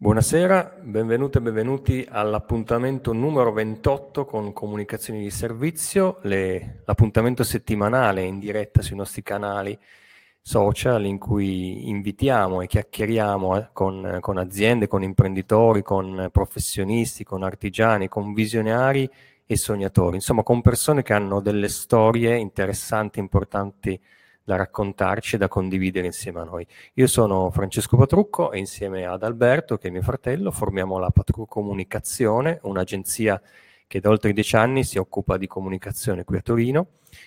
Buonasera, benvenute e benvenuti all'appuntamento numero 28 con Comunicazioni di Servizio, le, l'appuntamento settimanale in diretta sui nostri canali social in cui invitiamo e chiacchieriamo eh, con, con, aziende, con imprenditori, con professionisti, con artigiani, con visionari e sognatori, insomma con persone che hanno delle storie interessanti, importanti da raccontarci e da condividere insieme a noi. Io sono Francesco Patrucco e insieme ad Alberto, che è mio fratello, formiamo la Patrucco Comunicazione, un'agenzia che da oltre dieci anni si occupa di comunicazione qui a Torino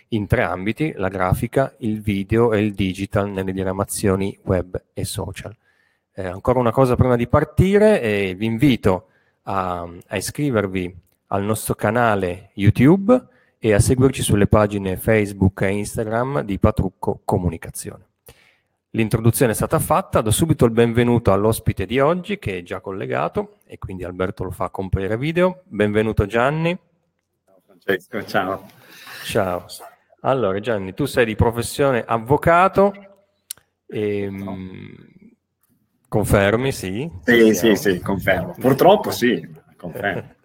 in tre ambiti, la grafica, il video e il digital nelle diramazioni web e social. Eh, ancora una cosa prima di partire, eh, vi invito a, a iscrivervi al nostro canale YouTube, e a seguirci sulle pagine Facebook e Instagram di Patrucco Comunicazione. L'introduzione è stata fatta, do subito il benvenuto all'ospite di oggi che è già collegato e quindi Alberto lo fa comparire video. Benvenuto Gianni. Ciao Francesco, ciao. Ciao. Allora Gianni, tu sei di professione avvocato. E, no. Confermi, sì? Sì, sì, sì, confermo. Purtroppo sì, confermo.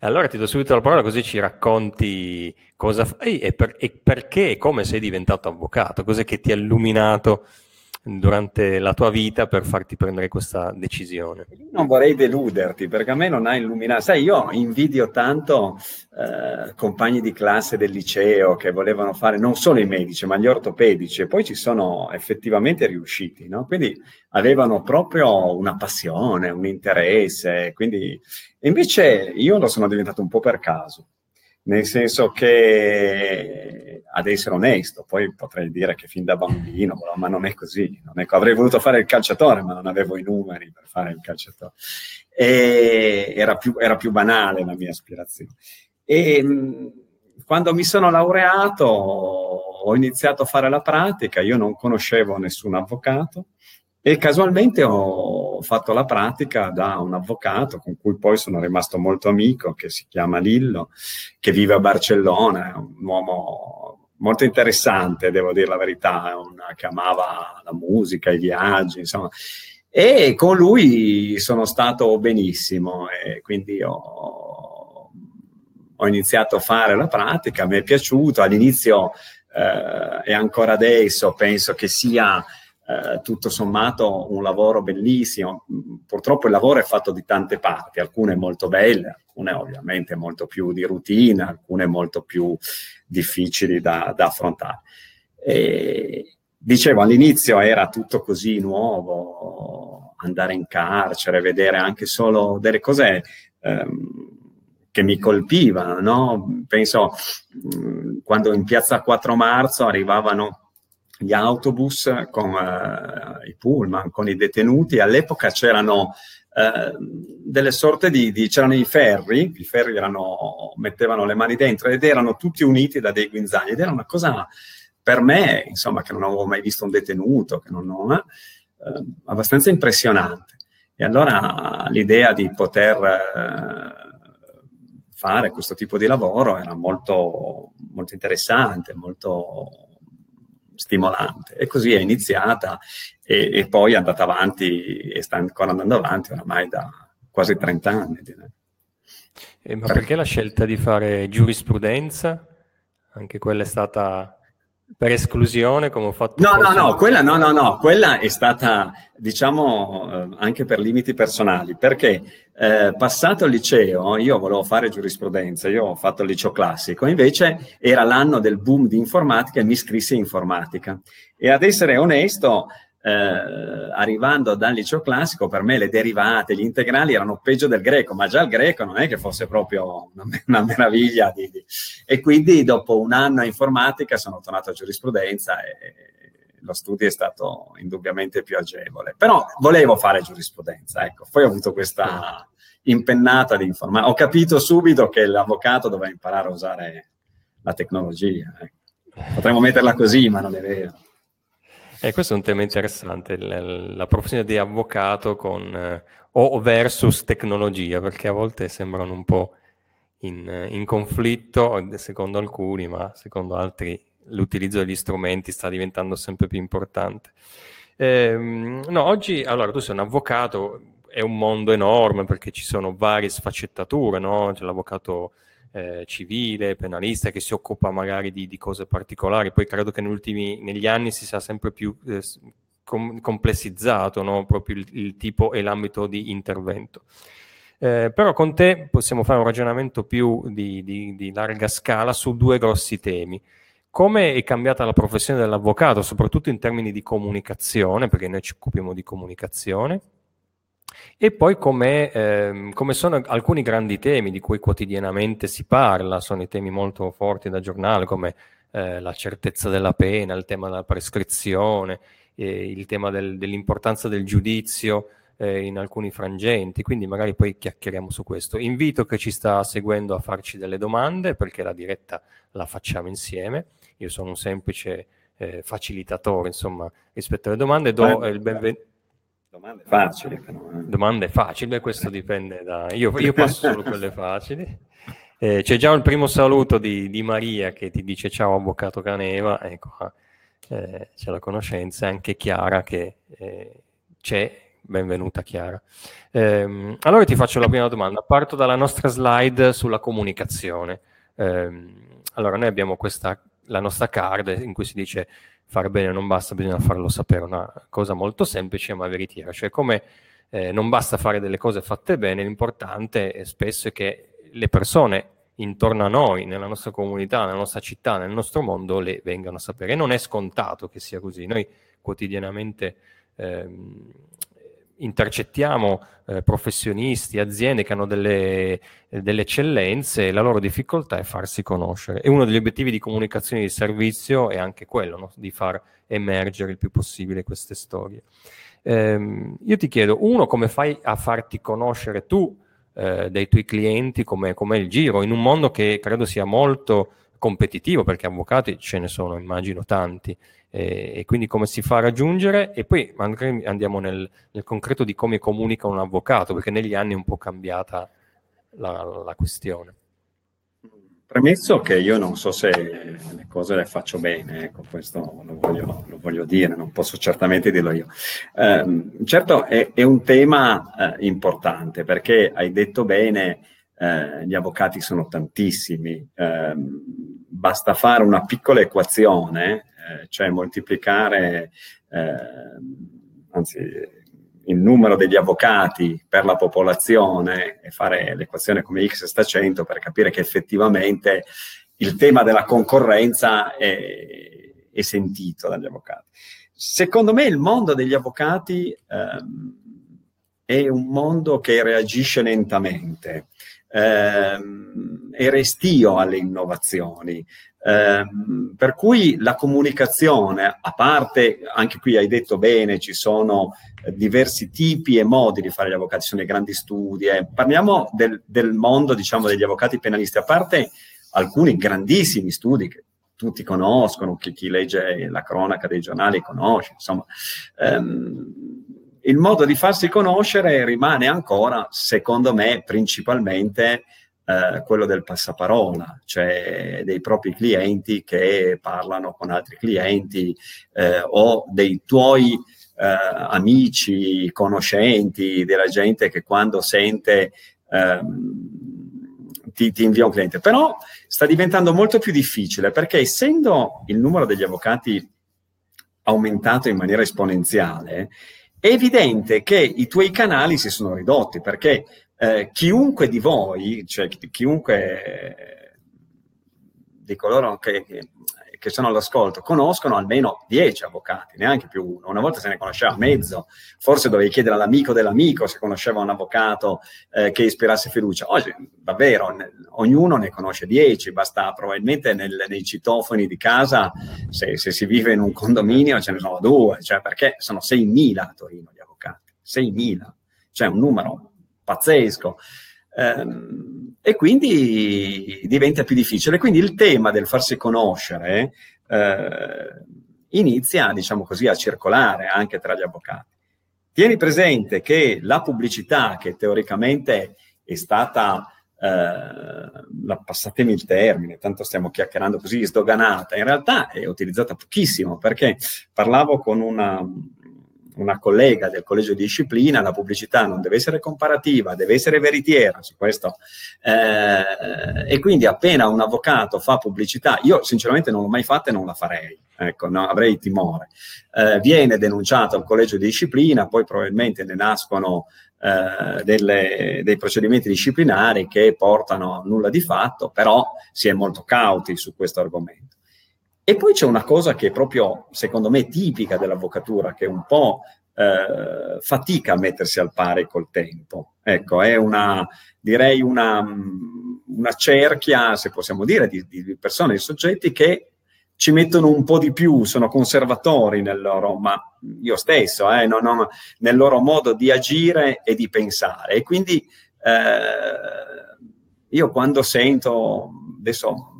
Allora ti do subito la parola così ci racconti cosa fai e, per, e perché e come sei diventato avvocato, cos'è che ti ha illuminato durante la tua vita per farti prendere questa decisione? Non vorrei deluderti perché a me non ha illuminato. Sai, io invidio tanto eh, compagni di classe del liceo che volevano fare non solo i medici ma gli ortopedici e poi ci sono effettivamente riusciti, no? Quindi avevano proprio una passione, un interesse, quindi invece io lo sono diventato un po' per caso nel senso che ad essere onesto, poi potrei dire che fin da bambino, ma non è così. Non è, avrei voluto fare il calciatore, ma non avevo i numeri per fare il calciatore. Era più, era più banale la mia aspirazione. E quando mi sono laureato ho iniziato a fare la pratica, io non conoscevo nessun avvocato e casualmente ho fatto la pratica da un avvocato con cui poi sono rimasto molto amico, che si chiama Lillo, che vive a Barcellona, è un uomo molto interessante, devo dire la verità, una, che amava la musica, i viaggi, insomma. E con lui sono stato benissimo e quindi ho, ho iniziato a fare la pratica, mi è piaciuto, all'inizio eh, e ancora adesso penso che sia eh, tutto sommato un lavoro bellissimo. Purtroppo il lavoro è fatto di tante parti, alcune molto belle, alcune ovviamente molto più di routine, alcune molto più difficili da, da affrontare. E, dicevo, all'inizio era tutto così nuovo, andare in carcere, vedere anche solo delle cose ehm, che mi colpivano, no? Penso mh, quando in piazza 4 marzo arrivavano gli autobus con uh, i pullman, con i detenuti. All'epoca c'erano uh, delle sorte di, di, c'erano i ferri, i ferri erano, mettevano le mani dentro ed erano tutti uniti da dei guinzagli ed era una cosa per me, insomma, che non avevo mai visto un detenuto, che non ho, uh, abbastanza impressionante. E allora l'idea di poter fare questo tipo di lavoro era molto, molto interessante, molto stimolante. E così è iniziata e, e, poi è andata avanti e sta ancora andando avanti oramai da quasi 30 anni. Eh, ma perché la scelta di fare giurisprudenza? Anche quella è stata per esclusione, come ho fatto? No, no, no, quella no, no, no, quella è stata, diciamo, eh, anche per limiti personali, perché eh, passato il liceo, io volevo fare giurisprudenza, io ho fatto il liceo classico, invece era l'anno del boom di informatica e mi iscrissi in informatica. E ad essere onesto, eh, arrivando dal liceo classico, per me le derivate, gli integrali erano peggio del greco, ma già il greco non è che fosse proprio una, una meraviglia. Di, di. E quindi dopo un anno a informatica sono tornato a giurisprudenza e lo studio è stato indubbiamente più agevole. Però volevo fare giurisprudenza, ecco. Poi ho avuto questa impennata di informatica. Ho capito subito che l'avvocato doveva imparare a usare la tecnologia. Ecco. Potremmo metterla così, ma non è vero. Eh, questo è un tema interessante, la, la professione di avvocato con, eh, o versus tecnologia, perché a volte sembrano un po' in, in, conflitto, secondo alcuni, ma secondo altri l'utilizzo degli strumenti sta diventando sempre più importante. Eh, no, oggi, allora, tu sei un avvocato, è un mondo enorme perché ci sono varie sfaccettature, no? C'è l'avvocato eh, civile, penalista che si occupa magari di, di, cose particolari, poi credo che negli, anni si sia sempre più eh, com- complessizzato no? proprio il, il, tipo e l'ambito di intervento. Eh, però con te possiamo fare un ragionamento più di, di, di larga scala su due grossi temi come è cambiata la professione dell'avvocato, soprattutto in termini di comunicazione, perché noi ci occupiamo di comunicazione, e poi ehm, come sono alcuni grandi temi di cui quotidianamente si parla, sono i temi molto forti da giornale, come eh, la certezza della pena, il tema della prescrizione, eh, il tema del, dell'importanza del giudizio eh, in alcuni frangenti, quindi magari poi chiacchieriamo su questo. Invito chi ci sta seguendo a farci delle domande, perché la diretta la facciamo insieme io sono un semplice eh, facilitatore, insomma, rispetto alle domande, do il benvenuto. Domande facili, però. Eh. Domande facili, beh, questo dipende da... Io, io passo solo quelle facili. Eh, c'è già il primo saluto di, di, Maria che ti dice ciao avvocato Caneva, ecco qua, eh, c'è la conoscenza, anche Chiara che eh, c'è, benvenuta Chiara. Eh, allora ti faccio la prima domanda, parto dalla nostra slide sulla comunicazione. Eh, allora noi abbiamo questa la nostra card in cui si dice fare bene non basta, bisogna farlo sapere, una cosa molto semplice ma veritiera, cioè come eh, non basta fare delle cose fatte bene, l'importante è spesso è che le persone intorno a noi, nella nostra comunità, nella nostra città, nel nostro mondo, le vengano a sapere. E non è scontato che sia così. Noi quotidianamente ehm, intercettiamo eh, professionisti, aziende che hanno delle, delle, eccellenze e la loro difficoltà è farsi conoscere. E uno degli obiettivi di comunicazione di servizio è anche quello, no? di far emergere il più possibile queste storie. Ehm, io ti chiedo, uno, come fai a farti conoscere tu eh, dai tuoi clienti, come è il giro, in un mondo che credo sia molto competitivo, perché avvocati ce ne sono, immagino, tanti e, e, quindi come si fa a raggiungere e poi andiamo nel, nel, concreto di come comunica un avvocato, perché negli anni è un po' cambiata la, la questione. Premesso che io non so se le cose le faccio bene, ecco, questo lo voglio, lo voglio dire, non posso certamente dirlo io. Eh, certo è, è, un tema eh, importante perché hai detto bene, eh, gli avvocati sono tantissimi, ehm, basta fare una piccola equazione eh, cioè moltiplicare, eh, anzi il numero degli avvocati per la popolazione e fare l'equazione come x sta a 100 per capire che effettivamente il tema della concorrenza è, è sentito dagli avvocati. Secondo me il mondo degli avvocati ehm, è un mondo che reagisce lentamente, ehm, è restio alle innovazioni, Ehm, per cui la comunicazione, a parte, anche qui hai detto bene, ci sono eh, diversi tipi e modi di fare gli avvocati, ci sono i grandi studi, eh. parliamo del, del, mondo diciamo, degli avvocati penalisti, a parte alcuni grandissimi studi che tutti conoscono, che chi legge la cronaca dei giornali conosce, insomma. Ehm, il modo di farsi conoscere rimane ancora, secondo me, principalmente eh, quello del passaparola, cioè dei propri clienti che parlano con altri clienti eh, o dei tuoi eh, amici, conoscenti, della gente che quando sente ehm, ti, ti, invia un cliente. Però sta diventando molto più difficile perché essendo il numero degli avvocati aumentato in maniera esponenziale, è evidente che i tuoi canali si sono ridotti perché eh, chiunque di voi, cioè chiunque di coloro che, che, che, sono all'ascolto, conoscono almeno 10 avvocati, neanche più uno. Una volta se ne conosceva mezzo, forse dovevi chiedere all'amico dell'amico se conosceva un avvocato eh, che ispirasse fiducia. Oggi davvero ne, ognuno ne conosce 10, basta probabilmente nel, nei citofoni di casa, se, se, si vive in un condominio ce ne sono due, cioè perché sono 6.000 a Torino gli avvocati, 6.000, cioè un numero pazzesco. Eh, e quindi diventa più difficile. Quindi il tema del farsi conoscere eh, inizia, diciamo così, a circolare anche tra gli avvocati. Tieni presente che la pubblicità, che teoricamente è stata, eh, passatemi il termine, tanto stiamo chiacchierando così, sdoganata, in realtà è utilizzata pochissimo perché parlavo con una una collega del collegio di disciplina, la pubblicità non deve essere comparativa, deve essere veritiera su questo. Eh, e quindi appena un avvocato fa pubblicità, io sinceramente non l'ho mai fatta e non la farei, ecco, no, avrei timore. Eh, viene denunciato al collegio di disciplina, poi probabilmente ne nascono eh, delle, dei procedimenti disciplinari che portano a nulla di fatto, però si è molto cauti su questo argomento. E poi c'è una cosa che è proprio, secondo me, tipica dell'avvocatura, che un po' eh, fatica a mettersi al pari col tempo. Ecco, è una, direi una, una cerchia, se possiamo dire, di, di, persone, di soggetti che ci mettono un po' di più, sono conservatori nel loro, ma io stesso, eh, non, non, nel loro modo di agire e di pensare. E quindi eh, io quando sento, adesso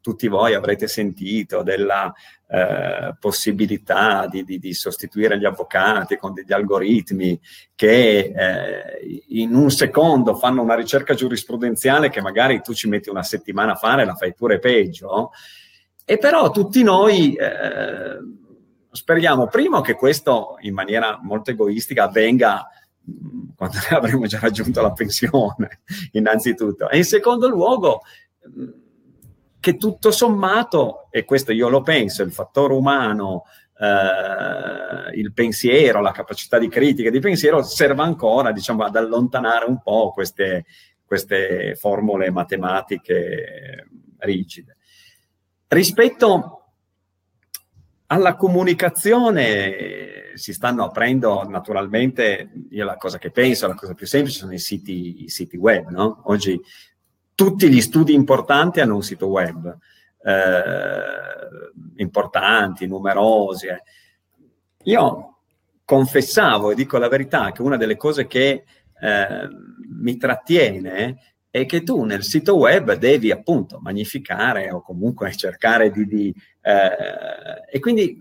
tutti voi avrete sentito della eh, possibilità di, di, di, sostituire gli avvocati con degli algoritmi che eh, in un secondo fanno una ricerca giurisprudenziale che magari tu ci metti una settimana a fare la fai pure peggio. E però tutti noi eh, speriamo primo che questo in maniera molto egoistica avvenga mm, quando avremo già raggiunto la pensione, innanzitutto. E in secondo luogo mm, che tutto sommato, e questo io lo penso, il fattore umano, eh, il pensiero, la capacità di critica di pensiero serva ancora diciamo, ad allontanare un po' queste, queste formule matematiche rigide. Rispetto alla comunicazione si stanno aprendo naturalmente, io la cosa che penso, la cosa più semplice sono i siti, i siti web, no? Oggi tutti gli studi importanti hanno un sito web, eh, importanti, numerosi. Eh. Io confessavo, e dico la verità, che una delle cose che eh, mi trattiene è che tu nel sito web devi appunto magnificare o comunque cercare di... di eh, e quindi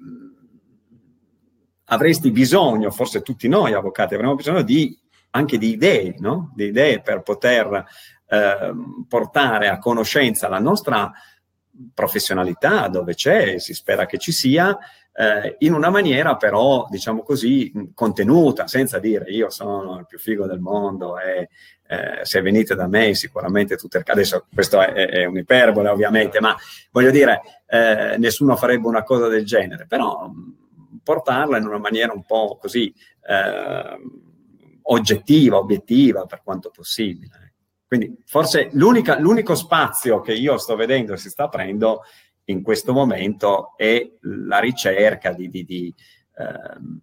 avresti bisogno, forse tutti noi avvocati avremo bisogno di, anche di idee, no? di idee per poter eh, portare a conoscenza la nostra professionalità dove c'è, si spera che ci sia, eh, in una maniera però, diciamo così, contenuta, senza dire io sono il più figo del mondo e eh, se venite da me sicuramente tutte... Adesso questo è, è un'iperbole ovviamente, ma voglio dire, eh, nessuno farebbe una cosa del genere, però portarla in una maniera un po' così eh, oggettiva, obiettiva per quanto possibile. Quindi forse l'unico spazio che io sto vedendo si sta aprendo in questo momento è la ricerca di, di, di, ehm,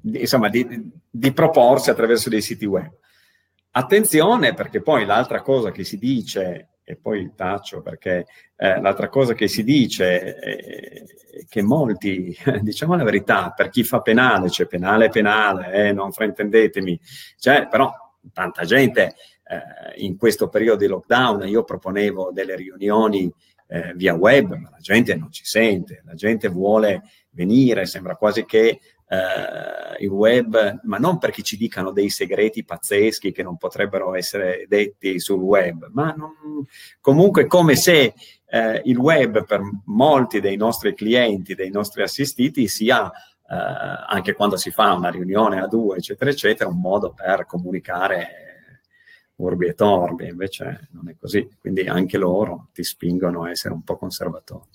di insomma, di, proporsi attraverso dei siti web. Attenzione perché poi l'altra cosa che si dice, e poi taccio perché eh, l'altra cosa che si dice è che molti, diciamo la verità, per chi fa penale, c'è cioè penale penale, eh, non fraintendetemi, cioè, però tanta gente eh, in questo periodo di lockdown. Io proponevo delle riunioni eh, via web, ma la gente non ci sente, la gente vuole venire, sembra quasi che Uh, il web, ma non perché ci dicano dei segreti pazzeschi che non potrebbero essere detti sul web, ma non, comunque come se uh, il web per molti dei nostri clienti, dei nostri assistiti, sia eh, anche quando si fa una riunione a due, eccetera, eccetera, un modo per comunicare urbi e torbi, invece non è così, quindi anche loro ti spingono a essere un po' conservatori.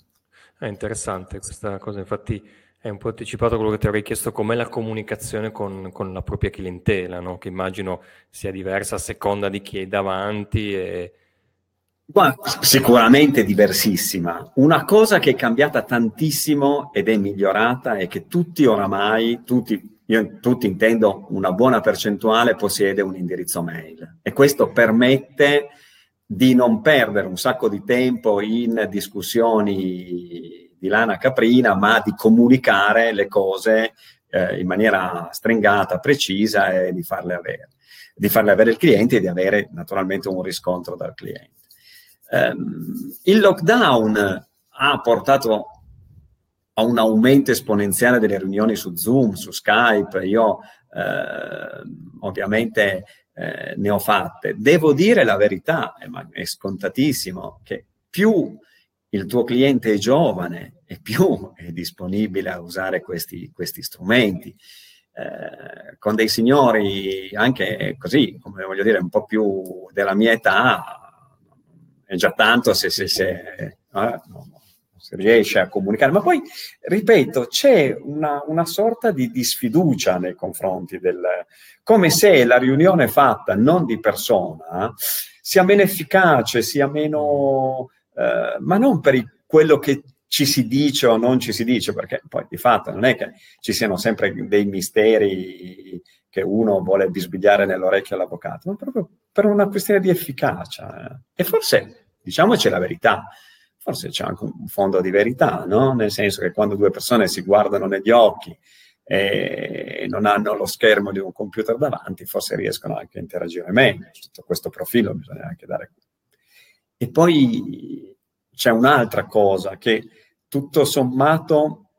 È interessante questa cosa, infatti è un po' anticipato quello che ti avrei chiesto, com'è la comunicazione con, con la propria clientela, no? che immagino sia diversa a seconda di chi è davanti e, sicuramente diversissima. Una cosa che è cambiata tantissimo ed è migliorata è che tutti oramai, tutti, io tutti intendo una buona percentuale, possiede un indirizzo mail e questo permette di non perdere un sacco di tempo in discussioni di lana caprina, ma di comunicare le cose eh, in maniera stringata, precisa e di farle avere, di farle avere il cliente e di avere naturalmente un riscontro dal cliente. Um, il lockdown ha portato a un aumento esponenziale delle riunioni su Zoom, su Skype. Io eh, ovviamente eh, ne ho fatte. Devo dire la verità, eh, ma è scontatissimo, che più il tuo cliente è giovane e più è disponibile a usare questi, questi strumenti. Eh, con dei signori anche così, come voglio dire, un po' più della mia età, è già tanto se, se, se eh, no, riesce a comunicare. Ma poi, ripeto, c'è una, una sorta di, di, sfiducia nei confronti del... come se la riunione fatta non di persona sia meno efficace, sia meno... Eh, ma non per il, quello che ci si dice o non ci si dice, perché poi di fatto non è che ci siano sempre dei misteri che uno vuole bisbigliare nell'orecchio all'avvocato, ma proprio per una questione di efficacia. E forse, diciamoci la verità, forse c'è anche un fondo di verità, no? Nel senso che quando due persone si guardano negli occhi e non hanno lo schermo di un computer davanti, forse riescono anche a interagire meglio. Sotto questo profilo bisogna anche dare. E poi c'è un'altra cosa che tutto sommato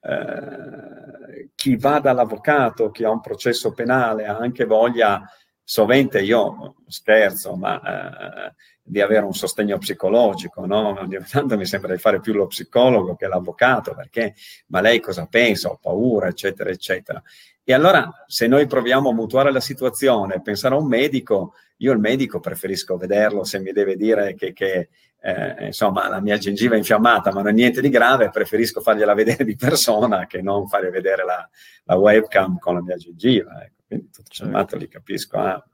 eh, chi va dall'avvocato, chi ha un processo penale, ha anche voglia, sovente io scherzo, ma eh, di avere un sostegno psicologico, no? Tanto mi sembra di fare più lo psicologo che l'avvocato, perché ma lei cosa pensa? Ho paura, eccetera, eccetera. E allora, se noi proviamo a mutuare la situazione, pensare a un medico, io il medico preferisco vederlo se mi deve dire che, che eh, insomma, la mia gengiva è infiammata, ma non è niente di grave, preferisco fargliela vedere di persona che non fargli vedere la, la webcam con la mia gengiva. Ecco. Quindi tutto sommato li capisco. Ah,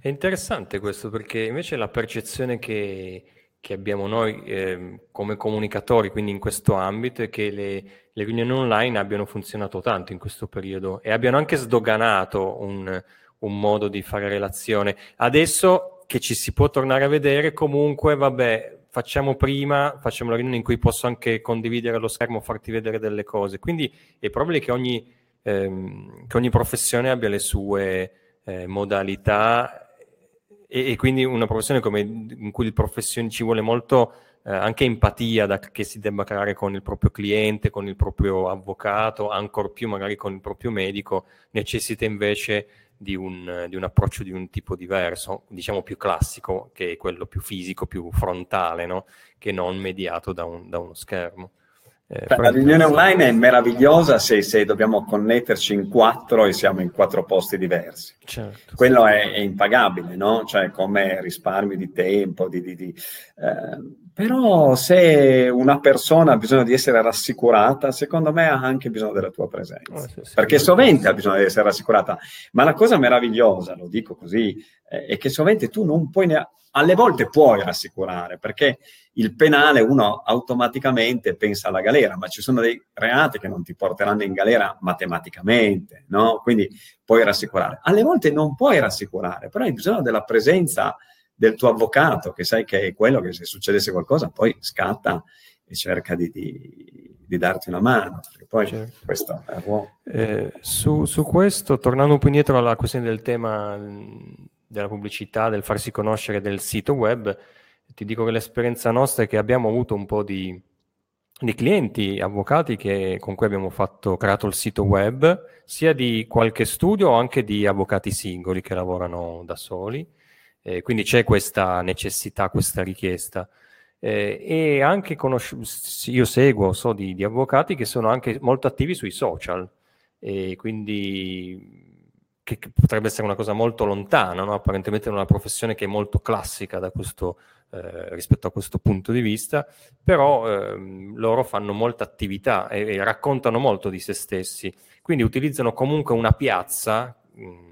è interessante questo perché invece la percezione che, che abbiamo noi eh, come comunicatori, quindi in questo ambito, è che le, le, riunioni online abbiano funzionato tanto in questo periodo e abbiano anche sdoganato un, un modo di fare relazione. Adesso che ci si può tornare a vedere, comunque, vabbè, facciamo prima, facciamo la riunione in cui posso anche condividere lo schermo, farti vedere delle cose. Quindi è probabile che ogni, ehm, che ogni professione abbia le sue eh, modalità e, e, quindi una professione come, in cui il professione ci vuole molto eh, anche empatia da, che si debba creare con il proprio cliente, con il proprio avvocato, ancor più magari con il proprio medico, necessita invece di un, di un, approccio di un tipo diverso, diciamo più classico, che è quello più fisico, più frontale, no? che non mediato da, un, da uno schermo. Eh, la riunione online è meravigliosa se, se, dobbiamo connetterci in quattro e siamo in quattro posti diversi. Certo. Quello è, è, impagabile, no? Cioè come risparmio di tempo, di, di, di eh, però se una persona ha bisogno di essere rassicurata, secondo me ha anche bisogno della tua presenza. Oh, sì, sì, Perché sovente ha bisogno di essere rassicurata. Ma la cosa meravigliosa, lo dico così, eh, è che sovente tu non puoi neanche... Alle volte puoi rassicurare, perché il penale uno automaticamente pensa alla galera, ma ci sono dei reati che non ti porteranno in galera matematicamente, no? Quindi puoi rassicurare. Alle volte non puoi rassicurare, però hai bisogno della presenza del tuo avvocato, che sai che è quello che se succedesse qualcosa poi scatta e cerca di, di, di darti una mano. Poi certo. questo è eh, su, su, questo, tornando un po' indietro alla questione del tema della pubblicità, del farsi conoscere del sito web, ti dico che l'esperienza nostra è che abbiamo avuto un po' di, di clienti, avvocati che, con cui abbiamo fatto, creato il sito web, sia di qualche studio o anche di avvocati singoli che lavorano da soli. Eh, quindi c'è questa necessità, questa richiesta. Eh, e anche conosc- io seguo, so di, di, avvocati che sono anche molto attivi sui social, e quindi che, che potrebbe essere una cosa molto lontana, no? apparentemente è una professione che è molto classica da questo, eh, rispetto a questo punto di vista, però ehm, loro fanno molta attività e, e, raccontano molto di se stessi, quindi utilizzano comunque una piazza. Mh,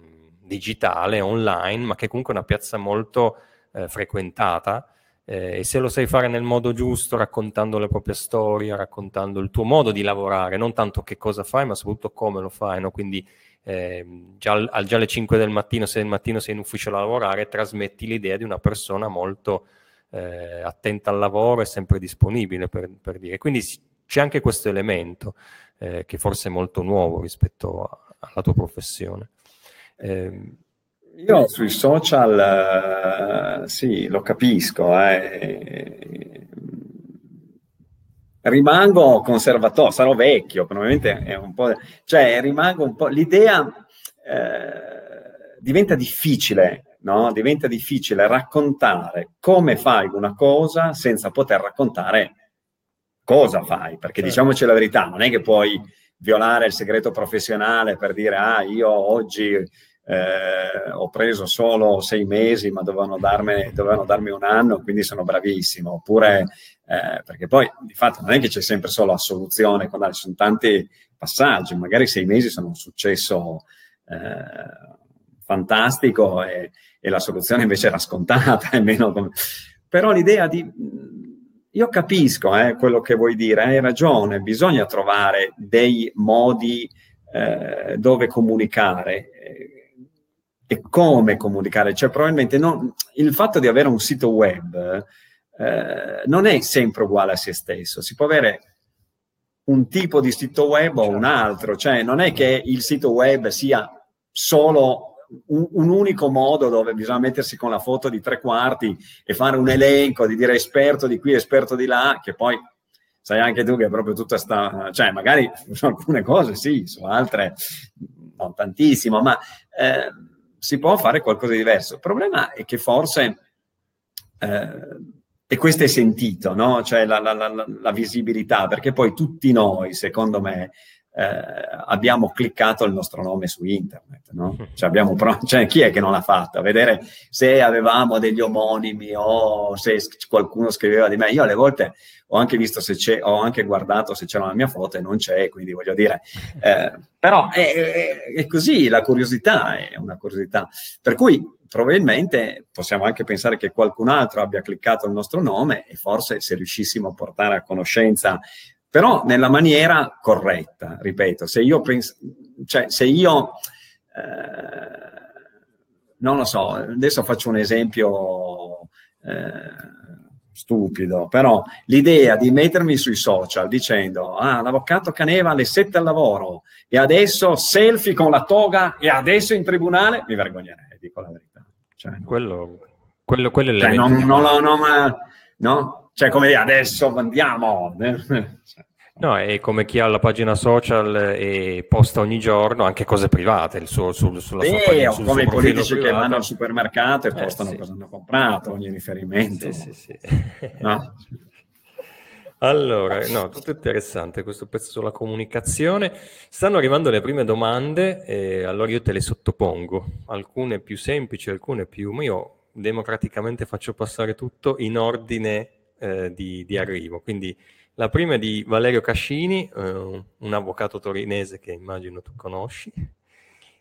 digitale, online, ma che è comunque una piazza molto eh, frequentata. Eh, e se lo sai fare nel modo giusto, raccontando le proprie storie, raccontando il tuo modo di lavorare, non tanto che cosa fai, ma soprattutto come lo fai. No? Quindi eh, già, già, alle 5 del mattino, se il mattino sei in ufficio a lavorare, trasmetti l'idea di una persona molto eh, attenta al lavoro e sempre disponibile per, per dire. Quindi c'è anche questo elemento eh, che forse è molto nuovo rispetto a, alla tua professione. Eh, io sui social, uh, sì, lo capisco, eh. Rimango conservatore, sarò vecchio, probabilmente è un po', cioè rimango un po', l'idea eh, diventa difficile, no? Diventa difficile raccontare come fai una cosa senza poter raccontare cosa fai? Perché certo. diciamoci la verità, non è che puoi violare il segreto professionale per dire ah io oggi eh, ho preso solo sei mesi ma dovevano, darmi, dovevano darmi un anno quindi sono bravissimo. Oppure eh, perché poi di fatto non è che c'è sempre solo assoluzione ci sono tanti passaggi. Magari sei mesi sono un successo eh, fantastico e, e, la soluzione invece era scontata come... però l'idea di io capisco eh, quello che vuoi dire, hai ragione, bisogna trovare dei modi eh, dove comunicare eh, e come comunicare. Cioè, probabilmente non, il fatto di avere un sito web eh, non è sempre uguale a se stesso. Si può avere un tipo di sito web o un altro, cioè non è che il sito web sia solo un, un, unico modo dove bisogna mettersi con la foto di tre quarti e fare un elenco di dire esperto di qui, esperto di là, che poi sai anche tu che è proprio tutta sta... cioè magari su alcune cose sì, su altre non tantissimo, ma eh, si può fare qualcosa di diverso. Il problema è che forse... Eh, e questo è sentito, no? Cioè la, la, la, la, visibilità, perché poi tutti noi, secondo me, eh, abbiamo cliccato il nostro nome su internet, no? Cioè, abbiamo pro- cioè, chi è che non l'ha fatto? A vedere se avevamo degli omonimi o se qualcuno scriveva di me. Io alle volte ho anche visto se c'è, ho anche guardato se c'era la mia foto e non c'è, quindi voglio dire, eh, però è, è, così, la curiosità è una curiosità. Per cui probabilmente possiamo anche pensare che qualcun altro abbia cliccato il nostro nome e forse se riuscissimo a portare a conoscenza però nella maniera corretta, ripeto, se io penso, cioè se io, eh, non lo so, adesso faccio un esempio eh, stupido, però l'idea di mettermi sui social dicendo, ah, l'avvocato Caneva alle 7 al lavoro e adesso selfie con la toga e adesso in tribunale, mi vergognerei, dico la verità. Cioè, quello, quello, quello è cioè, non, non, non, non, no? Cioè, come dire, adesso andiamo. No, è come chi ha la pagina social e posta ogni giorno anche cose private il suo, sul, sulla sì, sua pagina, sul come i politici privato. che vanno al supermercato e eh, postano sì. cosa hanno comprato, ogni riferimento. Sì, sì, sì. No? Allora, no, tutto interessante questo pezzo sulla comunicazione. Stanno arrivando le prime domande, e allora io te le sottopongo, alcune più semplici, alcune più... Io democraticamente faccio passare tutto in ordine eh, di, di, arrivo. Quindi la prima è di Valerio Cascini, eh, un avvocato torinese che immagino tu conosci.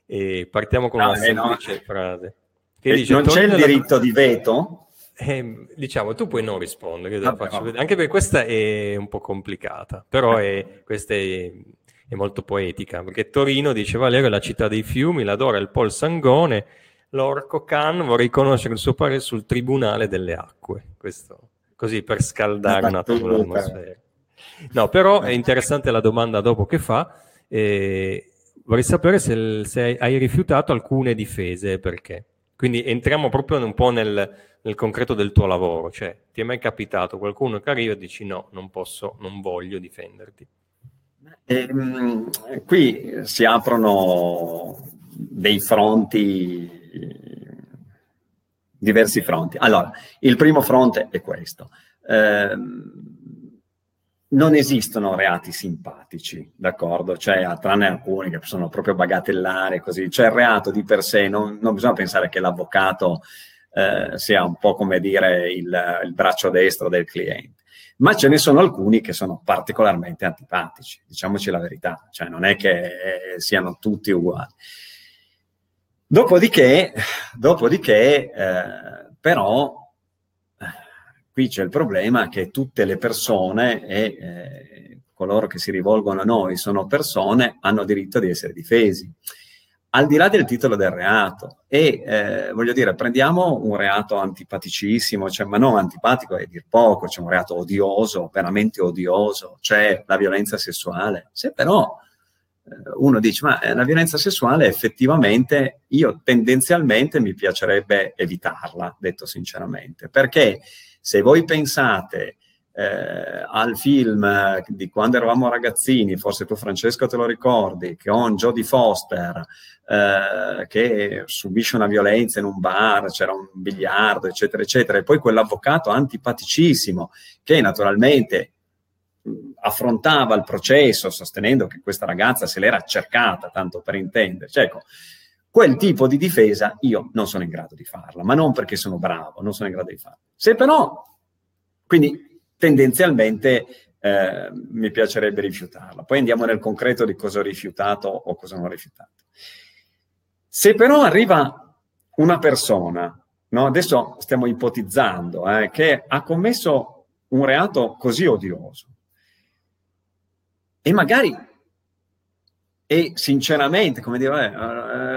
E partiamo con no, una eh, semplice no. frase. Che eh, dice, non c'è il diritto la... di veto? Eh, diciamo, tu puoi non rispondere, Vabbè, anche perché questa è un po' complicata, però è, questa è, è, molto poetica, perché Torino, dice Valerio, è la città dei fiumi, l'adora il Pol Sangone, l'Orco Can vorrei conoscere il suo parere sul Tribunale delle Acque. Questo così per scaldare un attimo l'atmosfera. No, però è interessante la domanda dopo che fa. Eh, vorrei sapere se, se, hai rifiutato alcune difese perché. Quindi entriamo proprio un po' nel, nel, concreto del tuo lavoro. Cioè, ti è mai capitato qualcuno che arriva e dici no, non posso, non voglio difenderti? Eh, qui si aprono dei fronti, diversi fronti. Allora, il primo fronte è questo. Eh, non esistono reati simpatici, d'accordo? Cioè, tranne alcuni che sono proprio bagatellari, così. Cioè, il reato di per sé, non, non bisogna pensare che l'avvocato eh, sia un po' come dire il, il, braccio destro del cliente. Ma ce ne sono alcuni che sono particolarmente antipatici, diciamoci la verità, cioè non è che eh, siano tutti uguali. Dopodiché, dopodiché eh, però, qui c'è il problema che tutte le persone e eh, coloro che si rivolgono a noi sono persone, hanno diritto di essere difesi. Al di là del titolo del reato, e eh, voglio dire, prendiamo un reato antipaticissimo, cioè, ma non antipatico è dir poco, c'è un reato odioso, veramente odioso, cioè la violenza sessuale. Se però uno dice, ma eh, la violenza sessuale effettivamente io tendenzialmente mi piacerebbe evitarla, detto sinceramente, perché se voi pensate eh, al film di quando eravamo ragazzini, forse tu Francesco te lo ricordi, con Jodie Foster eh, che subisce una violenza in un bar, c'era un biliardo, eccetera, eccetera, e poi quell'avvocato antipaticissimo che naturalmente affrontava il processo sostenendo che questa ragazza se l'era cercata, tanto per intenderci. Ecco, quel tipo di difesa io non sono in grado di farla, ma non perché sono bravo, non sono in grado di farla. Se però, quindi tendenzialmente eh, mi piacerebbe rifiutarla. Poi andiamo nel concreto di cosa ho rifiutato o cosa non ho rifiutato. Se però arriva una persona, no? adesso stiamo ipotizzando, eh, che ha commesso un reato così odioso e magari e sinceramente, come dire,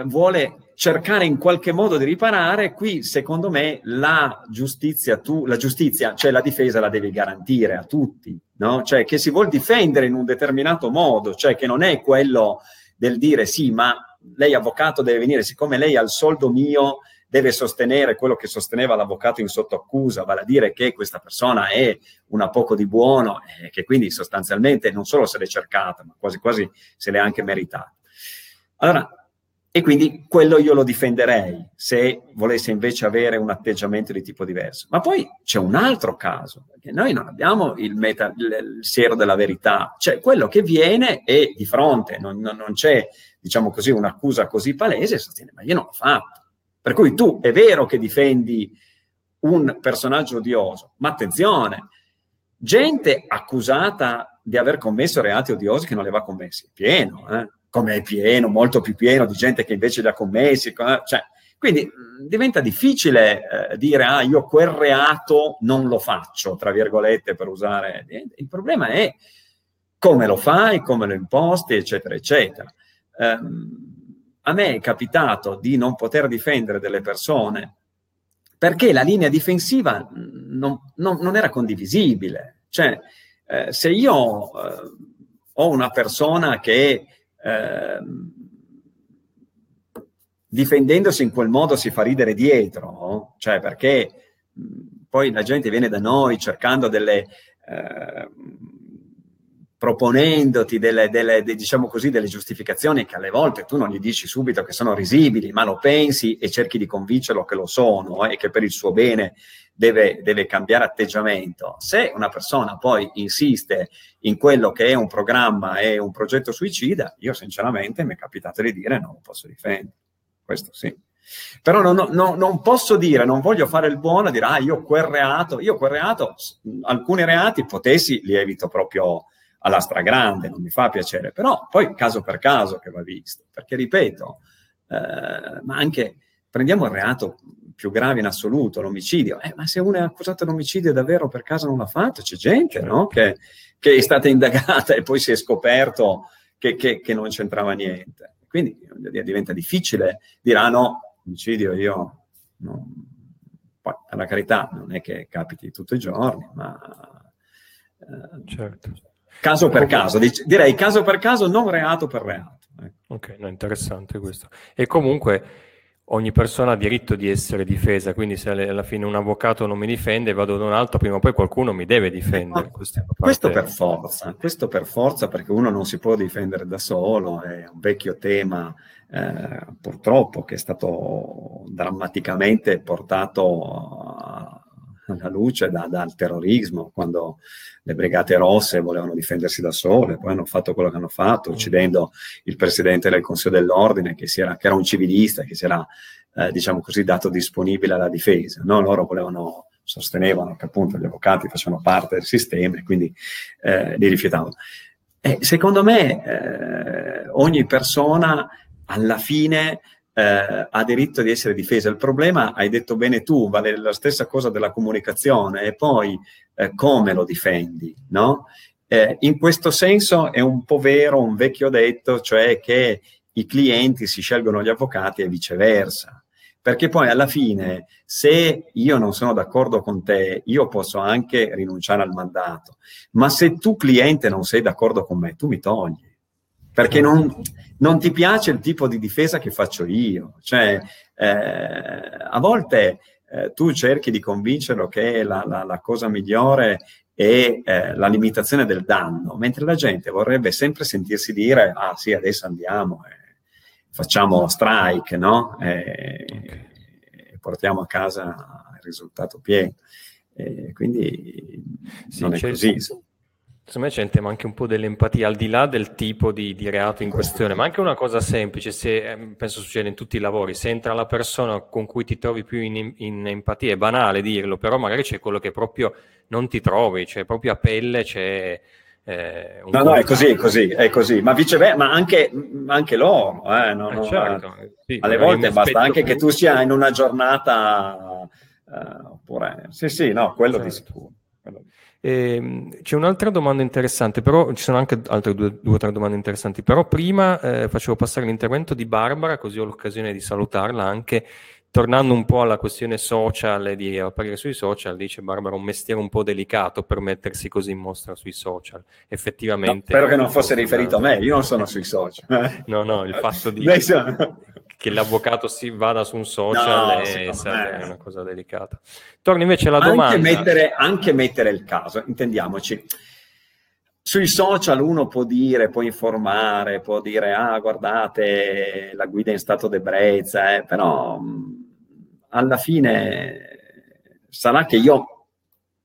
uh, vuole cercare in qualche modo di riparare, qui secondo me la giustizia, tu, la giustizia, cioè la difesa la devi garantire a tutti, no? Cioè che si vuol difendere in un determinato modo, cioè che non è quello del dire sì, ma lei avvocato deve venire, siccome lei ha il soldo mio, deve sostenere quello che sosteneva l'avvocato in sottoaccusa, vale a dire che questa persona è una poco di buono e che quindi sostanzialmente non solo se l'è cercata, ma quasi quasi se l'è anche meritata. Allora, e quindi quello io lo difenderei se volesse invece avere un atteggiamento di tipo diverso. Ma poi c'è un altro caso, perché noi non abbiamo il, meta, il, siero della verità, cioè quello che viene e di fronte non, non, non c'è, diciamo così, un'accusa così palese, sostiene, ma io non l'ho fatto per cui tu è vero che difendi un personaggio odioso, ma attenzione, gente accusata di aver commesso reati odiosi che non li aveva commessi, pieno, eh? come è pieno, molto più pieno di gente che invece li ha commessi. Cioè, quindi mh, diventa difficile eh, dire, ah, io quel reato non lo faccio, tra virgolette, per usare... Il problema è come lo fai, come lo imposti, eccetera, eccetera. Um, a me è capitato di non poter difendere delle persone perché la linea difensiva non, non, non era condivisibile. Cioè, eh, se io eh, ho una persona che eh, difendendosi in quel modo si fa ridere dietro, cioè perché mh, poi la gente viene da noi cercando delle eh, proponendoti delle, delle, diciamo così, delle giustificazioni che alle volte tu non gli dici subito che sono risibili, ma lo pensi e cerchi di convincerlo che lo sono eh, e che per il suo bene deve, deve, cambiare atteggiamento. Se una persona poi insiste in quello che è un programma e un progetto suicida, io sinceramente mi è capitato di dire non lo posso difendere. Questo sì. Però non, non, non, posso dire, non voglio fare il buono dire, ah, io quel reato, io quel reato, alcuni reati potessi li evito proprio alla stragrande, non mi fa piacere, però poi caso per caso che va visto, perché ripeto, eh, ma anche prendiamo il reato più grave in assoluto, l'omicidio, eh, ma se uno è accusato di omicidio davvero per caso non l'ha fatto, c'è gente no? che, che, è stata indagata e poi si è scoperto che, che, che non c'entrava niente. Quindi diventa difficile dire, ah no, omicidio io... Non... Poi, per la carità, non è che capiti tutti i giorni, ma... Eh, certo. Caso per caso, direi caso per caso, non reato per reato. Ecco. Ok, no, interessante questo. E comunque ogni persona ha diritto di essere difesa, quindi se alla fine un avvocato non mi difende, vado da un altro, prima o poi qualcuno mi deve difendere. Questo, questo per forza, questo per forza perché uno non si può difendere da solo, è un vecchio tema eh, purtroppo che è stato drammaticamente portato alla luce da, dal terrorismo, quando le brigate rosse volevano difendersi da sole, poi hanno fatto quello che hanno fatto, uccidendo il presidente del Consiglio dell'Ordine, che, era, che era un civilista, che si era, eh, diciamo così, dato disponibile alla difesa. No? Loro volevano sostenevano che appunto gli avvocati facevano parte del sistema e quindi eh, li rifiutavano. E secondo me eh, ogni persona alla fine eh, ha diritto di essere difesa. Il problema, hai detto bene tu, vale la stessa cosa della comunicazione e poi eh, come lo difendi, no? Eh, in questo senso è un po' vero un vecchio detto, cioè che i clienti si scelgono gli avvocati e viceversa. Perché poi alla fine, se io non sono d'accordo con te, io posso anche rinunciare al mandato. Ma se tu cliente non sei d'accordo con me, tu mi togli perché non, non, ti piace il tipo di difesa che faccio io. Cioè, eh, a volte eh, tu cerchi di convincerlo che la, la, la cosa migliore è eh, la limitazione del danno, mentre la gente vorrebbe sempre sentirsi dire, ah sì, adesso andiamo, e facciamo strike, no? E, e portiamo a casa il risultato pieno. E quindi sì, non è così. Secondo me c'è il tema anche un po' dell'empatia, al di là del tipo di, di reato in questione, ma anche una cosa semplice, se, ehm, penso succede in tutti i lavori, se entra la persona con cui ti trovi più in, in empatia, è banale dirlo, però magari c'è quello che proprio non ti trovi, cioè proprio a pelle c'è... Eh, no, no, è così, è così, è così, ma viceversa, ma anche, anche loro, eh, no, eh, certo, eh, sì, alle volte basta anche più... che tu sia in una giornata, eh, oppure, sì, sì, no, quello certo. di sicuro. Quello... Eh, c'è un'altra domanda interessante, però ci sono anche altre due, due o tre domande interessanti, però prima eh, facevo passare l'intervento di Barbara, così ho l'occasione di salutarla anche. Tornando un po' alla questione social e di apparire sui social, dice Barbara, un mestiere un po' delicato per mettersi così in mostra sui social. Effettivamente. No, spero che non fosse riferito a me, io non sono sui social. no, no, il fatto di che l'avvocato si vada su un social no, è, è una cosa delicata. Torno invece alla anche domanda. Mettere, anche mettere il caso, intendiamoci. Sui social uno può dire, può informare, può dire, ah guardate, la guida è in stato d'ebbrezza, eh, però alla fine sarà che io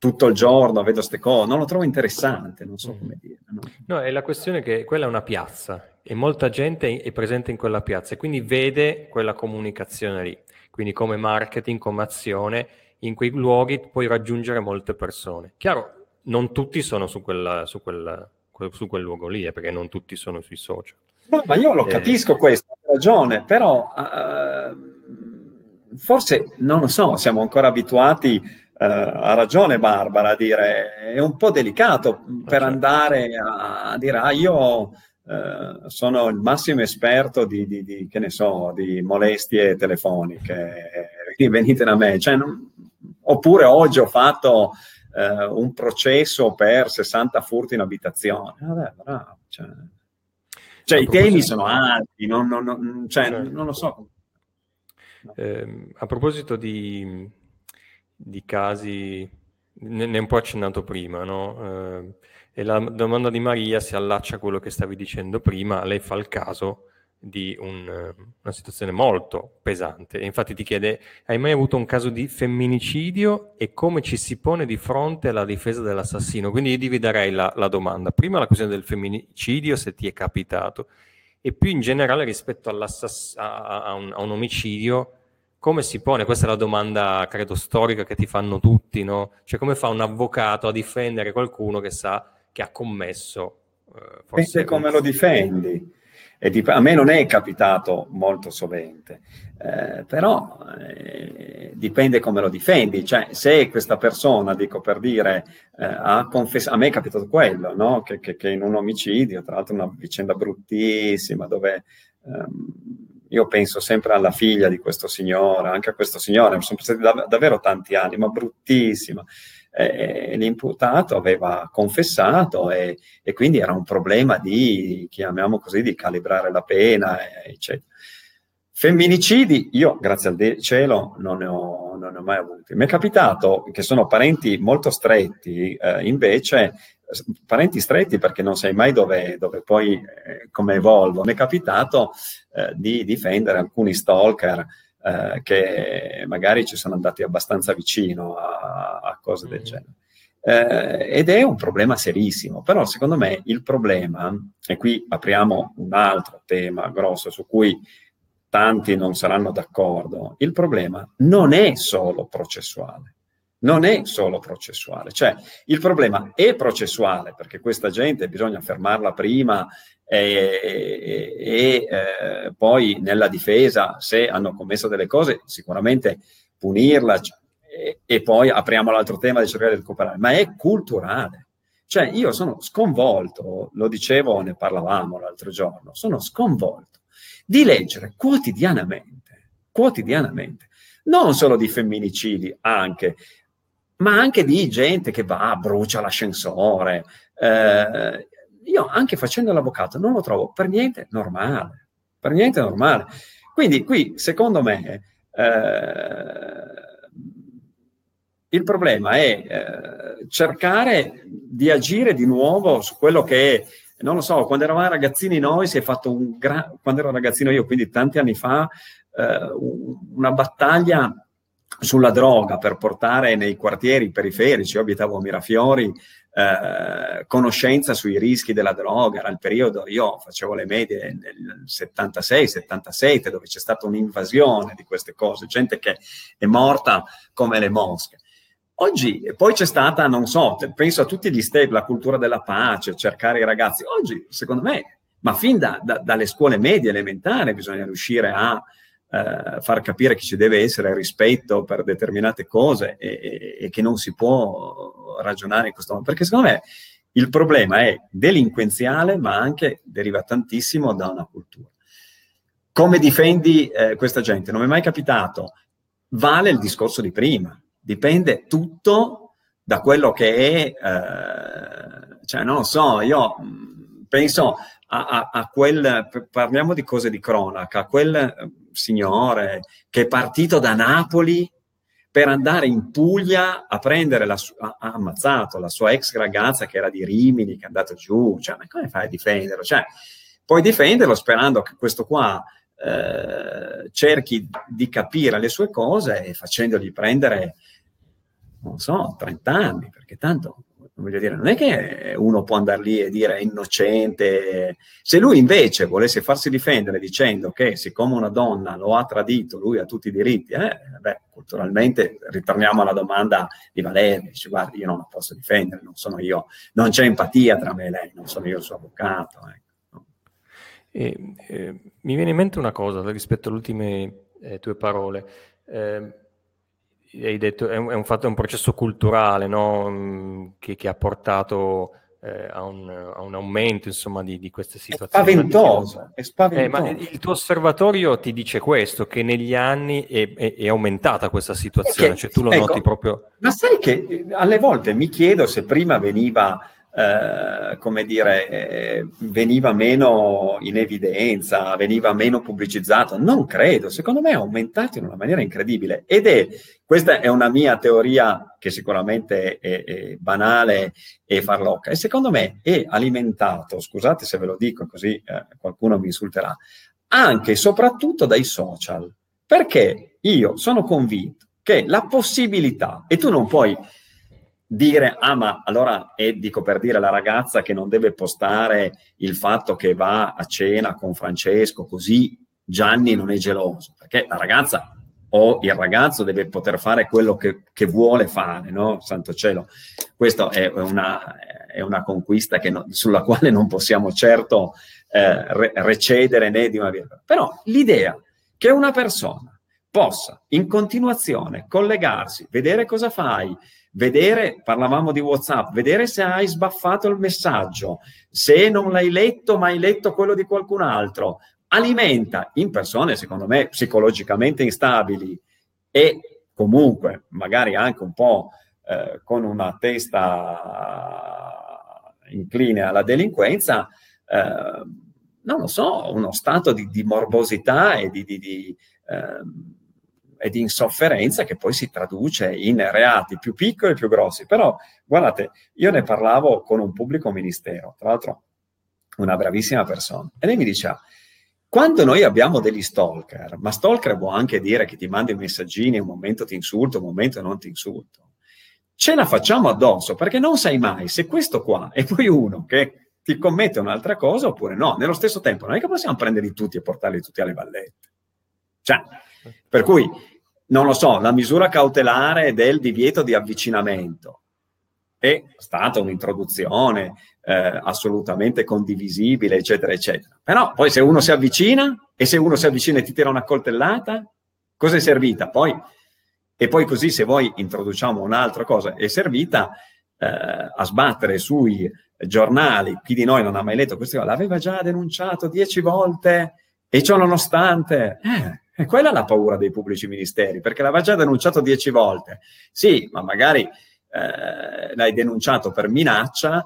tutto il giorno vedo queste cose, non lo trovo interessante, non so come dire. No, no è la questione che quella è una piazza e molta gente è presente in quella piazza e quindi vede quella comunicazione lì. Quindi come marketing, come azione, in quei luoghi puoi raggiungere molte persone. Chiaro, non tutti sono su, quella, su, quella, su quel luogo lì, eh, perché non tutti sono sui social. No, ma io lo eh, capisco questo, hai ragione, però uh, forse, non lo so, siamo ancora abituati, ha ragione Barbara a dire, è un po' delicato per certo. andare a, a dire, ah io Uh, sono il massimo esperto di, di, di, che ne so, di molestie telefoniche, quindi venite da me. Cioè, non, oppure oggi ho fatto uh, un processo per 60 furti in abitazione. Vabbè, bravo. Cioè, cioè i temi sono alti, non, non, cioè, certo. non lo so. No. Eh, a proposito di, di casi, ne, ne, ho un po' accennato prima, no? Eh, e la domanda di Maria si allaccia a quello che stavi dicendo prima, lei fa il caso di un, una situazione molto pesante. E infatti ti chiede, hai mai avuto un caso di femminicidio e come ci si pone di fronte alla difesa dell'assassino? Quindi io dividerei la, la domanda. Prima la questione del femminicidio, se ti è capitato, e più in generale rispetto a, a, un, a un omicidio, come si pone? Questa è la domanda, credo, storica che ti fanno tutti, no? Cioè come fa un avvocato a difendere qualcuno che sa che ha commesso. Eh, forse come lo difendi. Dip- a me non è capitato molto sovente, eh, però eh, dipende come lo difendi. Cioè, se questa persona, dico per dire, eh, ha confessato, a me è capitato quello, no? che, che, che, in un omicidio, tra l'altro una vicenda bruttissima, dove ehm, io penso sempre alla figlia di questo signore, anche a questo signore, sono passati dav- davvero tanti anni, ma bruttissima eh, l'imputato aveva confessato e, e, quindi era un problema di, chiamiamo così, di calibrare la pena, eccetera. Femminicidi, io grazie al cielo non ne, ho, non ne ho mai avuti. Mi è capitato che sono parenti molto stretti, eh, invece, parenti stretti perché non sai mai dove, dove poi, eh, come evolvo. Mi è capitato eh, di difendere alcuni stalker eh, che magari ci sono andati abbastanza vicino a, a cose del mm. genere. Eh, ed è un problema serissimo, però secondo me il problema, e qui apriamo un altro tema grosso su cui tanti non saranno d'accordo, il problema non è solo processuale non è solo processuale, cioè il problema è processuale perché questa gente bisogna fermarla prima e, e, e eh, poi nella difesa se hanno commesso delle cose sicuramente punirla e, e poi apriamo l'altro tema di cercare di recuperare, ma è culturale. Cioè io sono sconvolto, lo dicevo, ne parlavamo l'altro giorno, sono sconvolto di leggere quotidianamente, quotidianamente, non solo di femminicidi, anche ma anche di gente che va, brucia l'ascensore. Eh, io anche facendo l'avvocato non lo trovo per niente normale, per niente normale. Quindi qui, secondo me, eh, il problema è eh, cercare di agire di nuovo su quello che è, non lo so, quando eravamo ragazzini noi si è fatto un gran, quando ero ragazzino io, quindi tanti anni fa, eh, una battaglia sulla droga per portare nei quartieri periferici, io abitavo a Mirafiori, eh, conoscenza sui rischi della droga, era il periodo, io facevo le medie nel 76-77 dove c'è stata un'invasione di queste cose, gente che è morta come le mosche. Oggi, poi c'è stata, non so, penso a tutti gli step, la cultura della pace, cercare i ragazzi. Oggi, secondo me, ma fin da, da, dalle scuole medie, elementari, bisogna riuscire a eh, far capire che ci deve essere rispetto per determinate cose e, e, e, che non si può ragionare in questo modo. Perché secondo me il problema è delinquenziale, ma anche deriva tantissimo da una cultura. Come difendi eh, questa gente? Non mi è mai capitato. Vale il discorso di prima. Dipende tutto da quello che è, eh, cioè non lo so, io penso a, a, a, quel, parliamo di cose di cronaca, a quel signore che è partito da Napoli per andare in Puglia a prendere la sua, ha ammazzato la sua ex ragazza che era di Rimini, che è andato giù, cioè, ma come fai a difenderlo? Cioè, puoi difenderlo sperando che questo qua eh, cerchi di capire le sue cose e facendogli prendere, non so, 30 anni, perché tanto voglio dire, non è che uno può andare lì e dire è innocente. Se lui invece volesse farsi difendere dicendo che siccome una donna lo ha tradito, lui ha tutti i diritti, eh, beh, culturalmente ritorniamo alla domanda di Valerio, dice guardi io non la posso difendere, non sono io, non c'è empatia tra me e lei, non sono io il suo avvocato. Ecco. E, eh, mi viene in mente una cosa rispetto alle ultime eh, tue parole. Eh, hai detto, è un, è un, fatto, è un processo culturale no? Mm, che, che, ha portato eh, a, un, a, un, aumento insomma, di, di queste situazioni. È spaventoso, è spaventoso. Eh, ma il tuo osservatorio ti dice questo, che negli anni è, è, è aumentata questa situazione, che, cioè tu lo ecco, noti proprio... Ma sai che eh, alle volte mi chiedo se prima veniva eh, come dire, eh, veniva meno in evidenza, veniva meno pubblicizzato. Non credo, secondo me è aumentato in una maniera incredibile. Ed è, questa è una mia teoria che sicuramente è, è banale e farlocca, e secondo me è alimentato, scusate se ve lo dico così eh, qualcuno mi insulterà, anche e soprattutto dai social. Perché io sono convinto che la possibilità, e tu non puoi dire, ah ma allora è, dico per dire, la ragazza che non deve postare il fatto che va a cena con Francesco, così Gianni non è geloso, perché la ragazza o il ragazzo deve poter fare quello che, che vuole fare, no? Santo cielo. Questa è una, è una conquista no, sulla quale non possiamo certo eh, re, recedere né di una virgola. Però l'idea che una persona possa in continuazione collegarsi, vedere cosa fai, vedere, parlavamo di WhatsApp, vedere se hai sbaffato il messaggio, se non l'hai letto ma hai letto quello di qualcun altro, alimenta in persone, secondo me, psicologicamente instabili e comunque magari anche un po' eh, con una testa incline alla delinquenza, eh, non lo so, uno stato di, di morbosità e di, di, di eh, e di insofferenza che poi si traduce in reati più piccoli e più grossi. Però, guardate, io ne parlavo con un pubblico ministero, tra l'altro una bravissima persona, e lei mi diceva, quando noi abbiamo degli stalker, ma stalker può anche dire che ti mandi messaggini, un momento ti insulto, un momento non ti insulto, ce la facciamo addosso perché non sai mai se questo qua è poi uno che ti commette un'altra cosa oppure no. Nello stesso tempo non è che possiamo prenderli tutti e portarli tutti alle vallette. Cioè, per cui non lo so, la misura cautelare del divieto di avvicinamento è stata un'introduzione eh, assolutamente condivisibile, eccetera, eccetera. Però poi se uno si avvicina e se uno si avvicina e ti tira una coltellata, cosa è servita? Poi, e poi così se voi introduciamo un'altra cosa, è servita eh, a sbattere sui giornali, chi di noi non ha mai letto questo, l'aveva già denunciato dieci volte e ciò nonostante... Eh, e quella è la paura dei pubblici ministeri, perché l'aveva già denunciato dieci volte. Sì, ma magari eh, l'hai denunciato per minaccia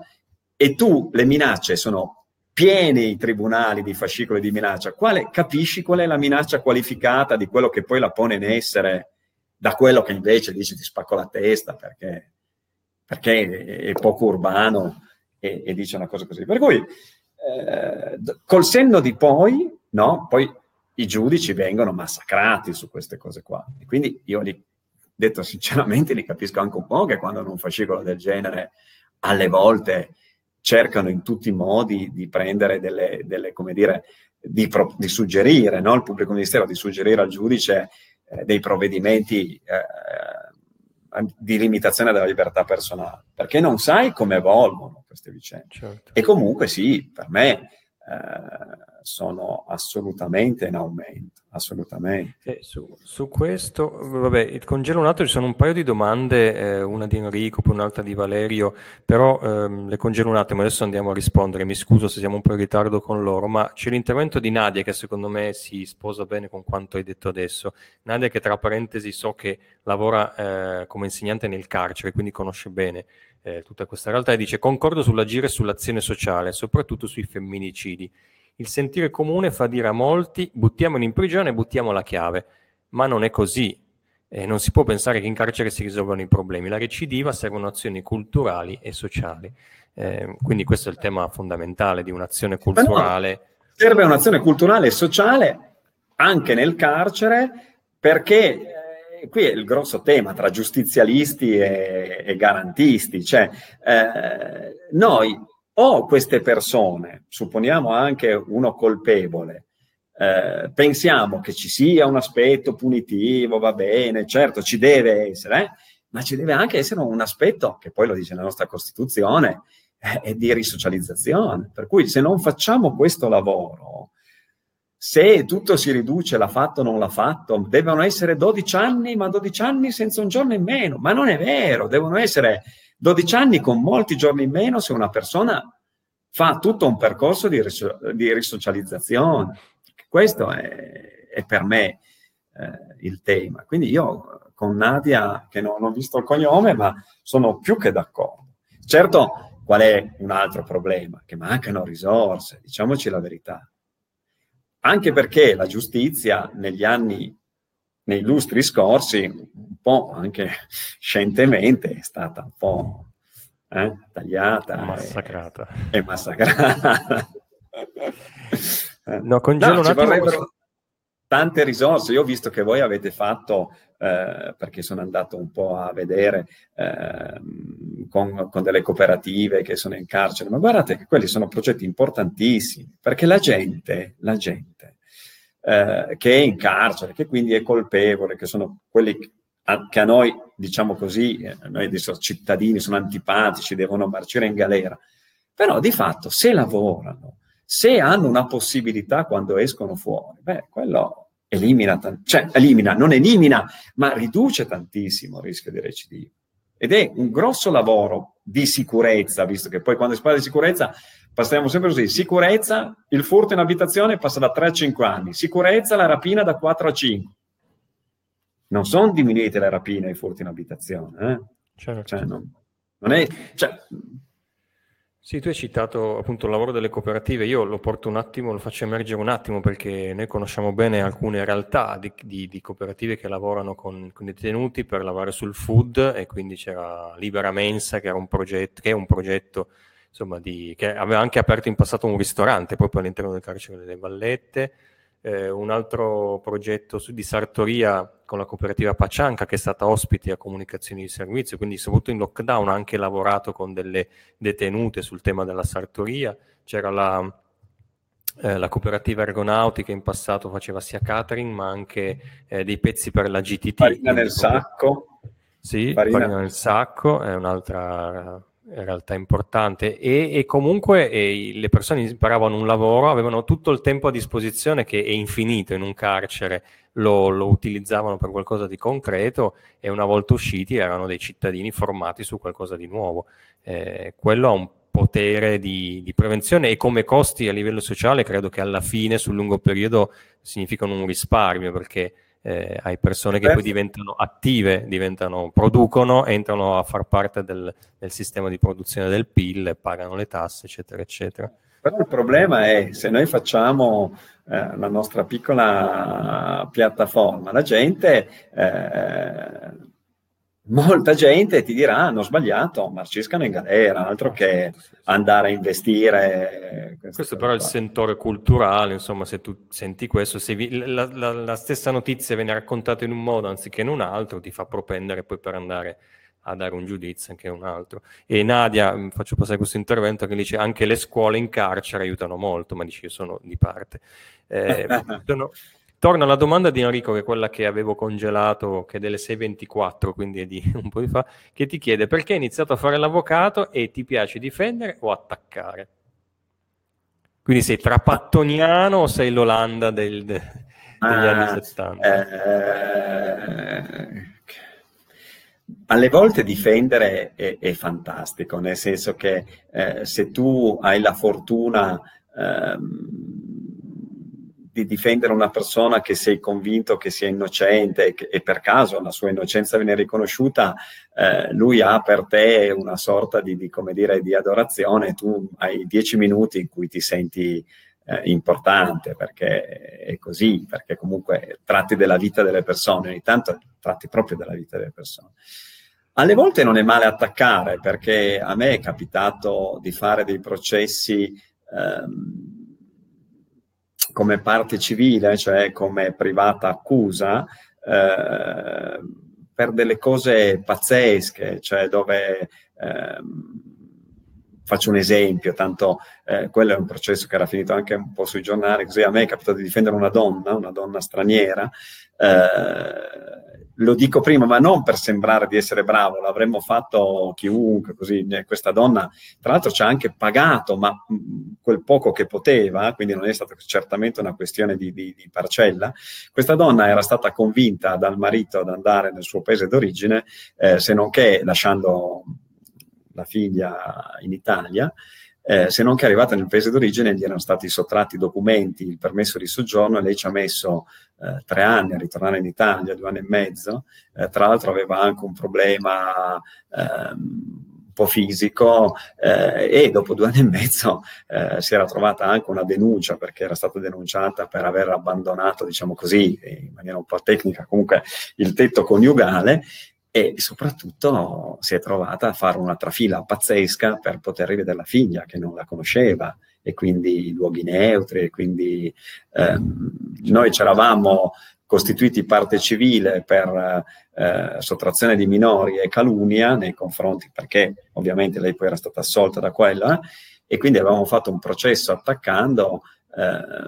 e tu le minacce sono piene i tribunali di fascicoli di minaccia. Quale, capisci qual è la minaccia qualificata di quello che poi la pone in essere da quello che invece dice ti spacco la testa perché, perché è, poco urbano e, e, dice una cosa così. Per cui eh, col senno di poi, no? Poi i giudici vengono massacrati su queste cose qua. E quindi io li detto sinceramente li capisco anche un po' che quando hanno un fascicolo del genere alle volte cercano in tutti i modi di prendere delle, delle come dire, di, pro, di suggerire, no? il pubblico ministero di suggerire al giudice eh, dei provvedimenti eh, di limitazione della libertà personale, perché non sai come evolvono queste vicende. Certo. E comunque sì, per me eh, sono assolutamente in aumento, assolutamente. Eh, su, su, questo, vabbè, congelo nato ci sono un paio di domande, eh, una di Enrico, poi un'altra di Valerio, però ehm, le congelo un attimo, adesso andiamo a rispondere, mi scuso se siamo un po' in ritardo con loro, ma c'è l'intervento di Nadia che secondo me si sposa bene con quanto hai detto adesso. Nadia che tra parentesi so che lavora eh, come insegnante nel carcere, quindi conosce bene eh, tutta questa realtà e dice concordo sull'agire e sull'azione sociale, soprattutto sui femminicidi il sentire comune fa dire a molti buttiamolo in prigione e buttiamo la chiave, ma non è così. Eh, non si può pensare che in carcere si risolvano i problemi. La recidiva servono azioni culturali e sociali. Eh, quindi questo è il tema fondamentale di un'azione culturale. No, serve un'azione culturale e sociale anche nel carcere perché qui è il grosso tema tra giustizialisti e, e garantisti. Cioè, eh, noi o queste persone, supponiamo anche uno colpevole, eh, pensiamo che ci sia un aspetto punitivo, va bene, certo ci deve essere, eh, ma ci deve anche essere un aspetto, che poi lo dice la nostra Costituzione, eh, di risocializzazione. Per cui se non facciamo questo lavoro, se tutto si riduce, l'ha fatto o non l'ha fatto, devono essere 12 anni, ma 12 anni senza un giorno in meno. Ma non è vero, devono essere 12 anni con molti giorni in meno se una persona fa tutto un percorso di, riso- di risocializzazione. Questo è, è per me eh, il tema. Quindi io con Nadia, che non ho visto il cognome, ma sono più che d'accordo. Certo, qual è un altro problema? Che mancano risorse, diciamoci la verità. Anche perché la giustizia negli anni nei lustri scorsi, un po' anche scientemente, è stata un po' eh, tagliata massacrata. e, e massacrata. no, congelo no, un attimo. Tante risorse, io ho visto che voi avete fatto, eh, perché sono andato un po' a vedere eh, con, con, delle cooperative che sono in carcere, ma guardate che quelli sono progetti importantissimi, perché la gente, la gente eh, che è in carcere, che quindi è colpevole, che sono quelli che a noi, diciamo così, eh, noi adesso cittadini sono antipatici, devono marcire in galera, però di fatto se lavorano, se hanno una possibilità quando escono fuori, beh, quello elimina, cioè elimina, non elimina, ma riduce tantissimo il rischio di recidiva. Ed è un grosso lavoro di sicurezza, visto che poi quando si parla di sicurezza passiamo sempre così, sicurezza, il furto in abitazione passa da 3 a 5 anni, sicurezza, la rapina da 4 a 5 non sono diminuite le rapine e i furti in abitazione. Eh? Certo. Cioè, non, non è, cioè... Sì, tu hai citato appunto il lavoro delle cooperative, io lo porto un attimo, lo faccio emergere un attimo perché noi conosciamo bene alcune realtà di, di, di cooperative che lavorano con, con, i detenuti per lavorare sul food e quindi c'era Libera Mensa che, era un progetto, che è un progetto insomma, di, che aveva anche aperto in passato un ristorante proprio all'interno del carcere delle Vallette, eh, un altro progetto su, di sartoria con la cooperativa Pacianca che è stata ospite a comunicazioni di servizio, quindi soprattutto in lockdown ha anche lavorato con delle detenute sul tema della sartoria, c'era la, eh, la cooperativa ergonautica in passato faceva sia catering ma anche eh, dei pezzi per la GTT. Farina nel sacco. Sì, farina. farina nel sacco è un'altra in realtà importante e, e comunque e le persone imparavano un lavoro, avevano tutto il tempo a disposizione che è infinito in un carcere, lo, lo, utilizzavano per qualcosa di concreto e una volta usciti erano dei cittadini formati su qualcosa di nuovo. Eh, quello ha un potere di, di, prevenzione e come costi a livello sociale credo che alla fine sul lungo periodo significano un risparmio perché eh, hai persone che poi diventano attive, diventano, producono, entrano a far parte del, del, sistema di produzione del PIL, pagano le tasse, eccetera, eccetera. Però il problema è se noi facciamo eh, la nostra piccola piattaforma, la gente eh, molta gente ti dirà hanno sbagliato, marciscano in galera, altro che andare a investire. Questo però è il sentore culturale, insomma, se tu senti questo, se vi, la, la, la, stessa notizia viene raccontata in un modo anziché in un altro, ti fa propendere poi per andare a dare un giudizio anche in un altro. E Nadia, mm, faccio passare questo intervento, che dice anche le scuole in carcere aiutano molto, ma dice io sono di parte. Eh, sono, Torno alla domanda di Enrico, che è quella che avevo congelato, che è delle 6.24, quindi è di un po' di fa, che ti chiede perché hai iniziato a fare l'avvocato e ti piace difendere o attaccare? Quindi sei trapattoniano o sei l'Olanda del, de, degli ah, anni 70? Eh, alle volte difendere è, è, fantastico, nel senso che eh, se tu hai la fortuna... Ehm, di difendere una persona che sei convinto che sia innocente e, che, e per caso la sua innocenza viene riconosciuta, eh, lui ha per te una sorta di, di, dire, di adorazione, tu hai dieci minuti in cui ti senti eh, importante perché è così, perché comunque tratti della vita delle persone, ogni tanto tratti proprio della vita delle persone. Alle volte non è male attaccare perché a me è capitato di fare dei processi ehm, come parte civile, cioè come privata accusa, eh, per delle cose pazzesche, cioè dove eh, faccio un esempio, tanto eh, quello è un processo che era finito anche un po' sui giornali, così a me è capitato di difendere una donna, una donna straniera, eh, lo dico prima, ma non per sembrare di essere bravo, l'avremmo fatto chiunque, così eh, questa donna, tra l'altro ci ha anche pagato, ma quel poco che poteva, quindi non è stata certamente una questione di, di, di, parcella. Questa donna era stata convinta dal marito ad andare nel suo paese d'origine, eh, se non che lasciando la figlia in Italia, eh, se non che arrivata nel paese d'origine gli erano stati sottratti i documenti, il permesso di soggiorno e lei ci ha messo eh, tre anni a ritornare in Italia, due anni e mezzo. Eh, tra l'altro aveva anche un problema ehm, un po' fisico eh, e dopo due anni e mezzo eh, si era trovata anche una denuncia perché era stata denunciata per aver abbandonato, diciamo così, in maniera un po' tecnica, comunque il tetto coniugale e soprattutto si è trovata a fare una trafila pazzesca per poter rivedere la figlia che non la conosceva e quindi luoghi neutri e quindi ehm, noi ci eravamo costituiti parte civile per eh, sottrazione di minori e calunnia nei confronti, perché ovviamente lei poi era stata assolta da quella, e quindi avevamo fatto un processo attaccando eh,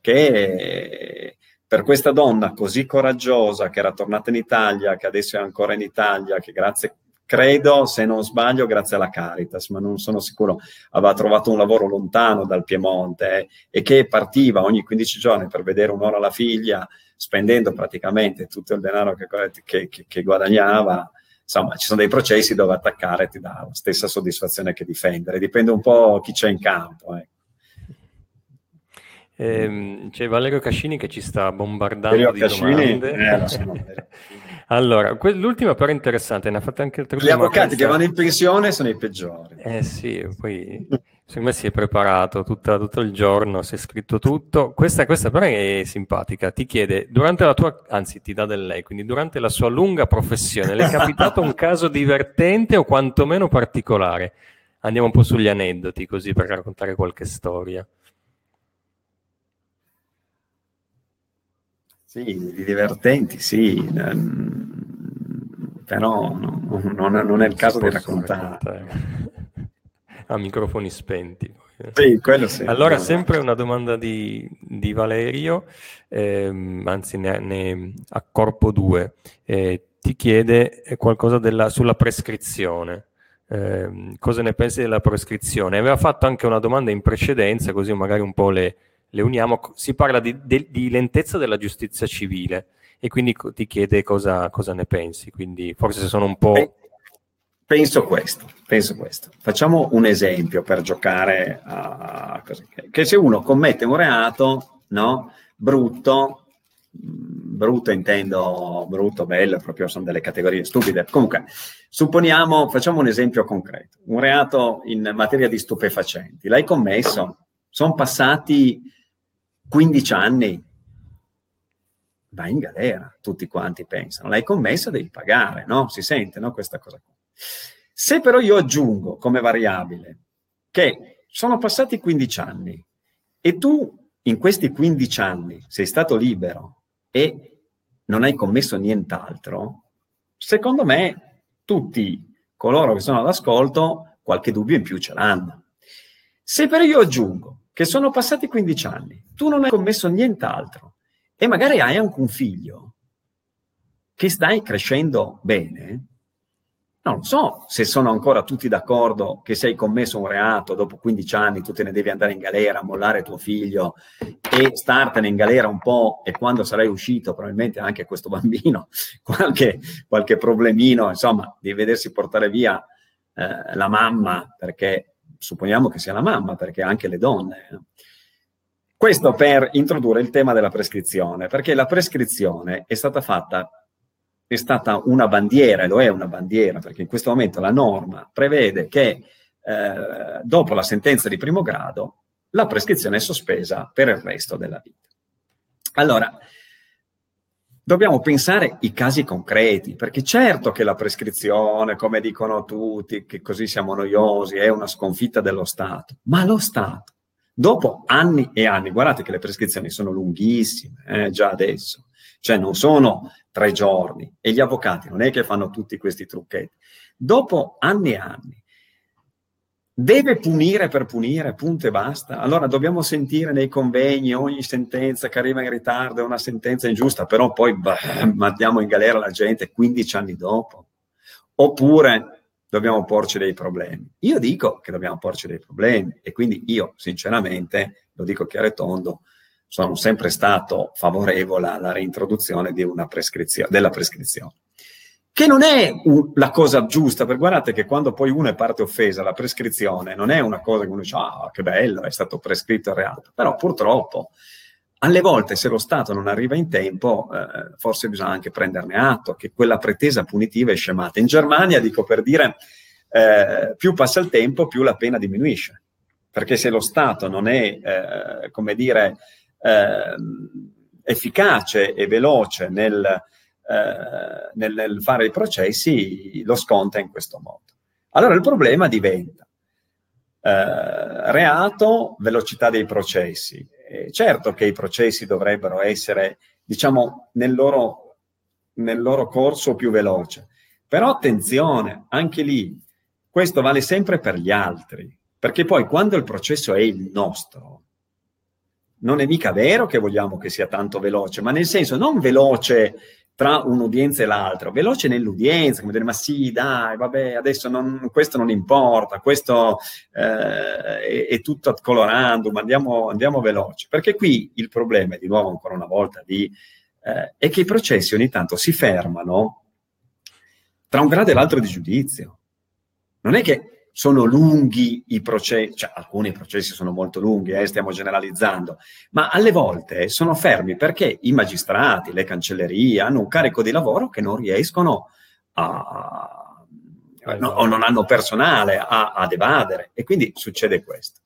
che per questa donna così coraggiosa che era tornata in Italia, che adesso è ancora in Italia, che grazie, credo, se non sbaglio, grazie alla Caritas, ma non sono sicuro, aveva trovato un lavoro lontano dal Piemonte eh, e che partiva ogni 15 giorni per vedere un'ora la figlia, spendendo praticamente tutto il denaro che, che, che, che guadagnava. Insomma, ci sono dei processi dove attaccare ti dà la stessa soddisfazione che difendere, dipende un po' chi c'è in campo. Eh. Ehm, c'è Valerio Cascini che ci sta bombardando Valerio di Cascini, domande. Eh, allora, que- l'ultima però interessante, ne ha fatte anche altre Gli avvocati che vanno in pensione sono i peggiori. Eh sì, poi secondo me si è preparato tutta, tutto il giorno, si è scritto tutto. Questa, questa però è simpatica, ti chiede, durante la tua, anzi ti dà del lei, quindi durante la sua lunga professione, le è capitato un caso divertente o quantomeno particolare? Andiamo un po' sugli aneddoti così per raccontare qualche storia. Sì, di divertenti, sì, ehm, però no, non, non, è il caso di raccontare. A microfoni spenti. Sì, sì. Allora, sempre una domanda di, di Valerio, ehm, anzi ne, ne, a corpo 2, eh, ti chiede qualcosa della, sulla prescrizione. Eh, cosa ne pensi della prescrizione? Aveva fatto anche una domanda in precedenza, così magari un po' le, le uniamo, si parla di, di, di, lentezza della giustizia civile e quindi ti chiede cosa, cosa ne pensi, quindi forse sono un po'... Penso questo, penso questo. Facciamo un esempio per giocare a... Che se uno commette un reato, no? Brutto, brutto intendo brutto, bello, proprio sono delle categorie stupide. Comunque, supponiamo, facciamo un esempio concreto, un reato in materia di stupefacenti. L'hai commesso? Sono passati 15 anni. vai in galera, tutti quanti pensano. L'hai commessa, devi pagare, no? Si sente, no? Questa cosa qua. Se però io aggiungo come variabile che sono passati 15 anni e tu in questi 15 anni sei stato libero e non hai commesso nient'altro, secondo me tutti coloro che sono all'ascolto qualche dubbio in più ce l'hanno. Se però io aggiungo che sono passati 15 anni, tu non hai commesso nient'altro e magari hai anche un figlio che stai crescendo bene, non so se sono ancora tutti d'accordo che se hai commesso un reato dopo 15 anni tu te ne devi andare in galera, mollare tuo figlio e startene in galera un po' e quando sarai uscito probabilmente anche questo bambino qualche, qualche problemino, insomma, di vedersi portare via eh, la mamma perché supponiamo che sia la mamma perché anche le donne. Eh. Questo per introdurre il tema della prescrizione, perché la prescrizione è stata fatta è stata una bandiera, e lo è una bandiera, perché in questo momento la norma prevede che eh, dopo la sentenza di primo grado la prescrizione è sospesa per il resto della vita. Allora, dobbiamo pensare ai casi concreti, perché certo che la prescrizione, come dicono tutti, che così siamo noiosi, è una sconfitta dello Stato, ma lo Stato, dopo anni e anni, guardate che le prescrizioni sono lunghissime, eh, già adesso, cioè non sono tre giorni e gli avvocati non è che fanno tutti questi trucchetti. Dopo anni e anni deve punire per punire, punto e basta. Allora dobbiamo sentire nei convegni ogni sentenza che arriva in ritardo è una sentenza ingiusta, però poi bah, mandiamo in galera la gente 15 anni dopo. Oppure dobbiamo porci dei problemi. Io dico che dobbiamo porci dei problemi e quindi io sinceramente, lo dico chiaro e tondo, sono sempre stato favorevole alla reintroduzione prescrizio- della prescrizione. Che non è la cosa giusta, perché guardate che quando poi uno è parte offesa, la prescrizione non è una cosa che uno dice, ah, che bello, è stato prescritto il reato. Però purtroppo, alle volte, se lo Stato non arriva in tempo, eh, forse bisogna anche prenderne atto che quella pretesa punitiva è scemata. In Germania, dico per dire, eh, più passa il tempo, più la pena diminuisce. Perché se lo Stato non è, eh, come dire, eh, efficace e veloce nel, eh, nel, nel, fare i processi, lo sconta in questo modo. Allora il problema diventa eh, reato, velocità dei processi. certo che i processi dovrebbero essere, diciamo, nel loro, nel loro corso più veloce, però attenzione, anche lì, questo vale sempre per gli altri, perché poi quando il processo è il nostro, non è mica vero che vogliamo che sia tanto veloce, ma nel senso non veloce tra un'udienza e l'altra, veloce nell'udienza, come dire, ma sì, dai, vabbè, adesso non, questo non importa, questo eh, è, è, tutto colorando, ma andiamo, andiamo, veloce. Perché qui il problema, di nuovo ancora una volta, di, eh, è che i processi ogni tanto si fermano tra un grado e l'altro di giudizio. Non è che sono lunghi i processi, cioè alcuni processi sono molto lunghi, eh, stiamo generalizzando, ma alle volte sono fermi perché i magistrati, le cancellerie hanno un carico di lavoro che non riescono a, no, o non hanno personale a, ad evadere e quindi succede questo.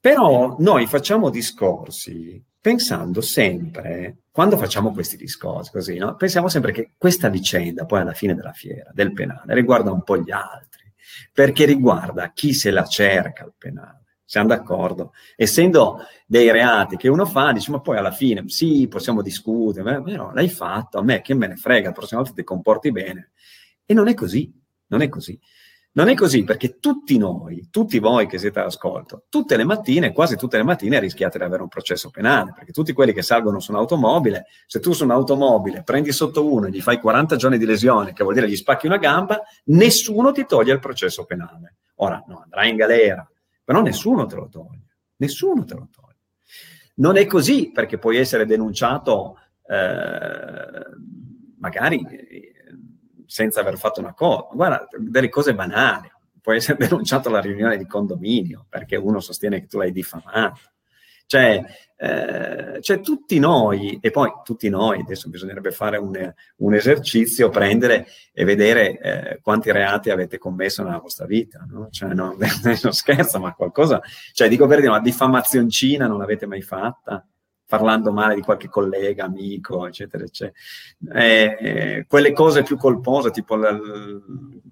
Però noi facciamo discorsi pensando sempre, quando facciamo questi discorsi così, no? pensiamo sempre che questa vicenda poi alla fine della fiera, del penale, riguarda un po' gli altri perché riguarda chi se la cerca il penale. Siamo d'accordo? Essendo dei reati che uno fa, dice, ma poi alla fine, sì, possiamo discutere, però l'hai fatto, a me che me ne frega, la prossima volta ti comporti bene. E non è così, non è così. Non è così perché tutti noi, tutti voi che siete all'ascolto, tutte le mattine, quasi tutte le mattine rischiate di avere un processo penale, perché tutti quelli che salgono su un'automobile, se tu su un'automobile prendi sotto uno e gli fai 40 giorni di lesione, che vuol dire gli spacchi una gamba, nessuno ti toglie il processo penale. Ora, no, andrai in galera, però nessuno te lo toglie, nessuno te lo toglie. Non è così perché puoi essere denunciato eh, magari senza aver fatto una cosa. Guarda, delle cose banali. Può essere denunciato alla riunione di condominio perché uno sostiene che tu l'hai diffamato. Cioè, eh, cioè, tutti noi, e poi tutti noi, adesso bisognerebbe fare un, un esercizio, prendere e vedere eh, quanti reati avete commesso nella vostra vita, no? Cioè, no, non scherzo, ma qualcosa, cioè dico per dire, una diffamazioncina non l'avete mai fatta? Parlando male di qualche collega, amico, eccetera, eccetera. Eh, quelle cose più colpose, tipo la,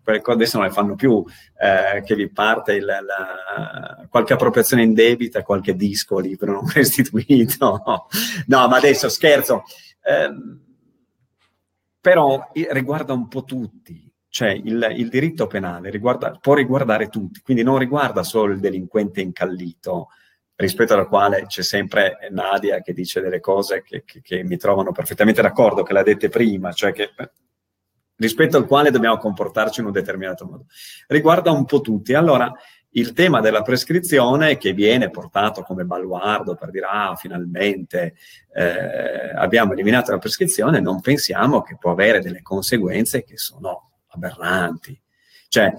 quelle cose adesso non le fanno più, eh, che vi parte il, la, qualche appropriazione in debita, qualche disco libro non restituito. no, ma adesso scherzo. Eh, però riguarda un po' tutti cioè il, il diritto penale riguarda, può riguardare tutti, quindi non riguarda solo il delinquente incallito, rispetto al quale c'è sempre Nadia che dice delle cose che, che, che mi trovano perfettamente d'accordo, che l'ha dette prima, cioè che rispetto al quale dobbiamo comportarci in un determinato modo. Riguarda un po' tutti. Allora, il tema della prescrizione che viene portato come baluardo per dire ah finalmente eh, abbiamo eliminato la prescrizione, non pensiamo che può avere delle conseguenze che sono aberranti. Cioè,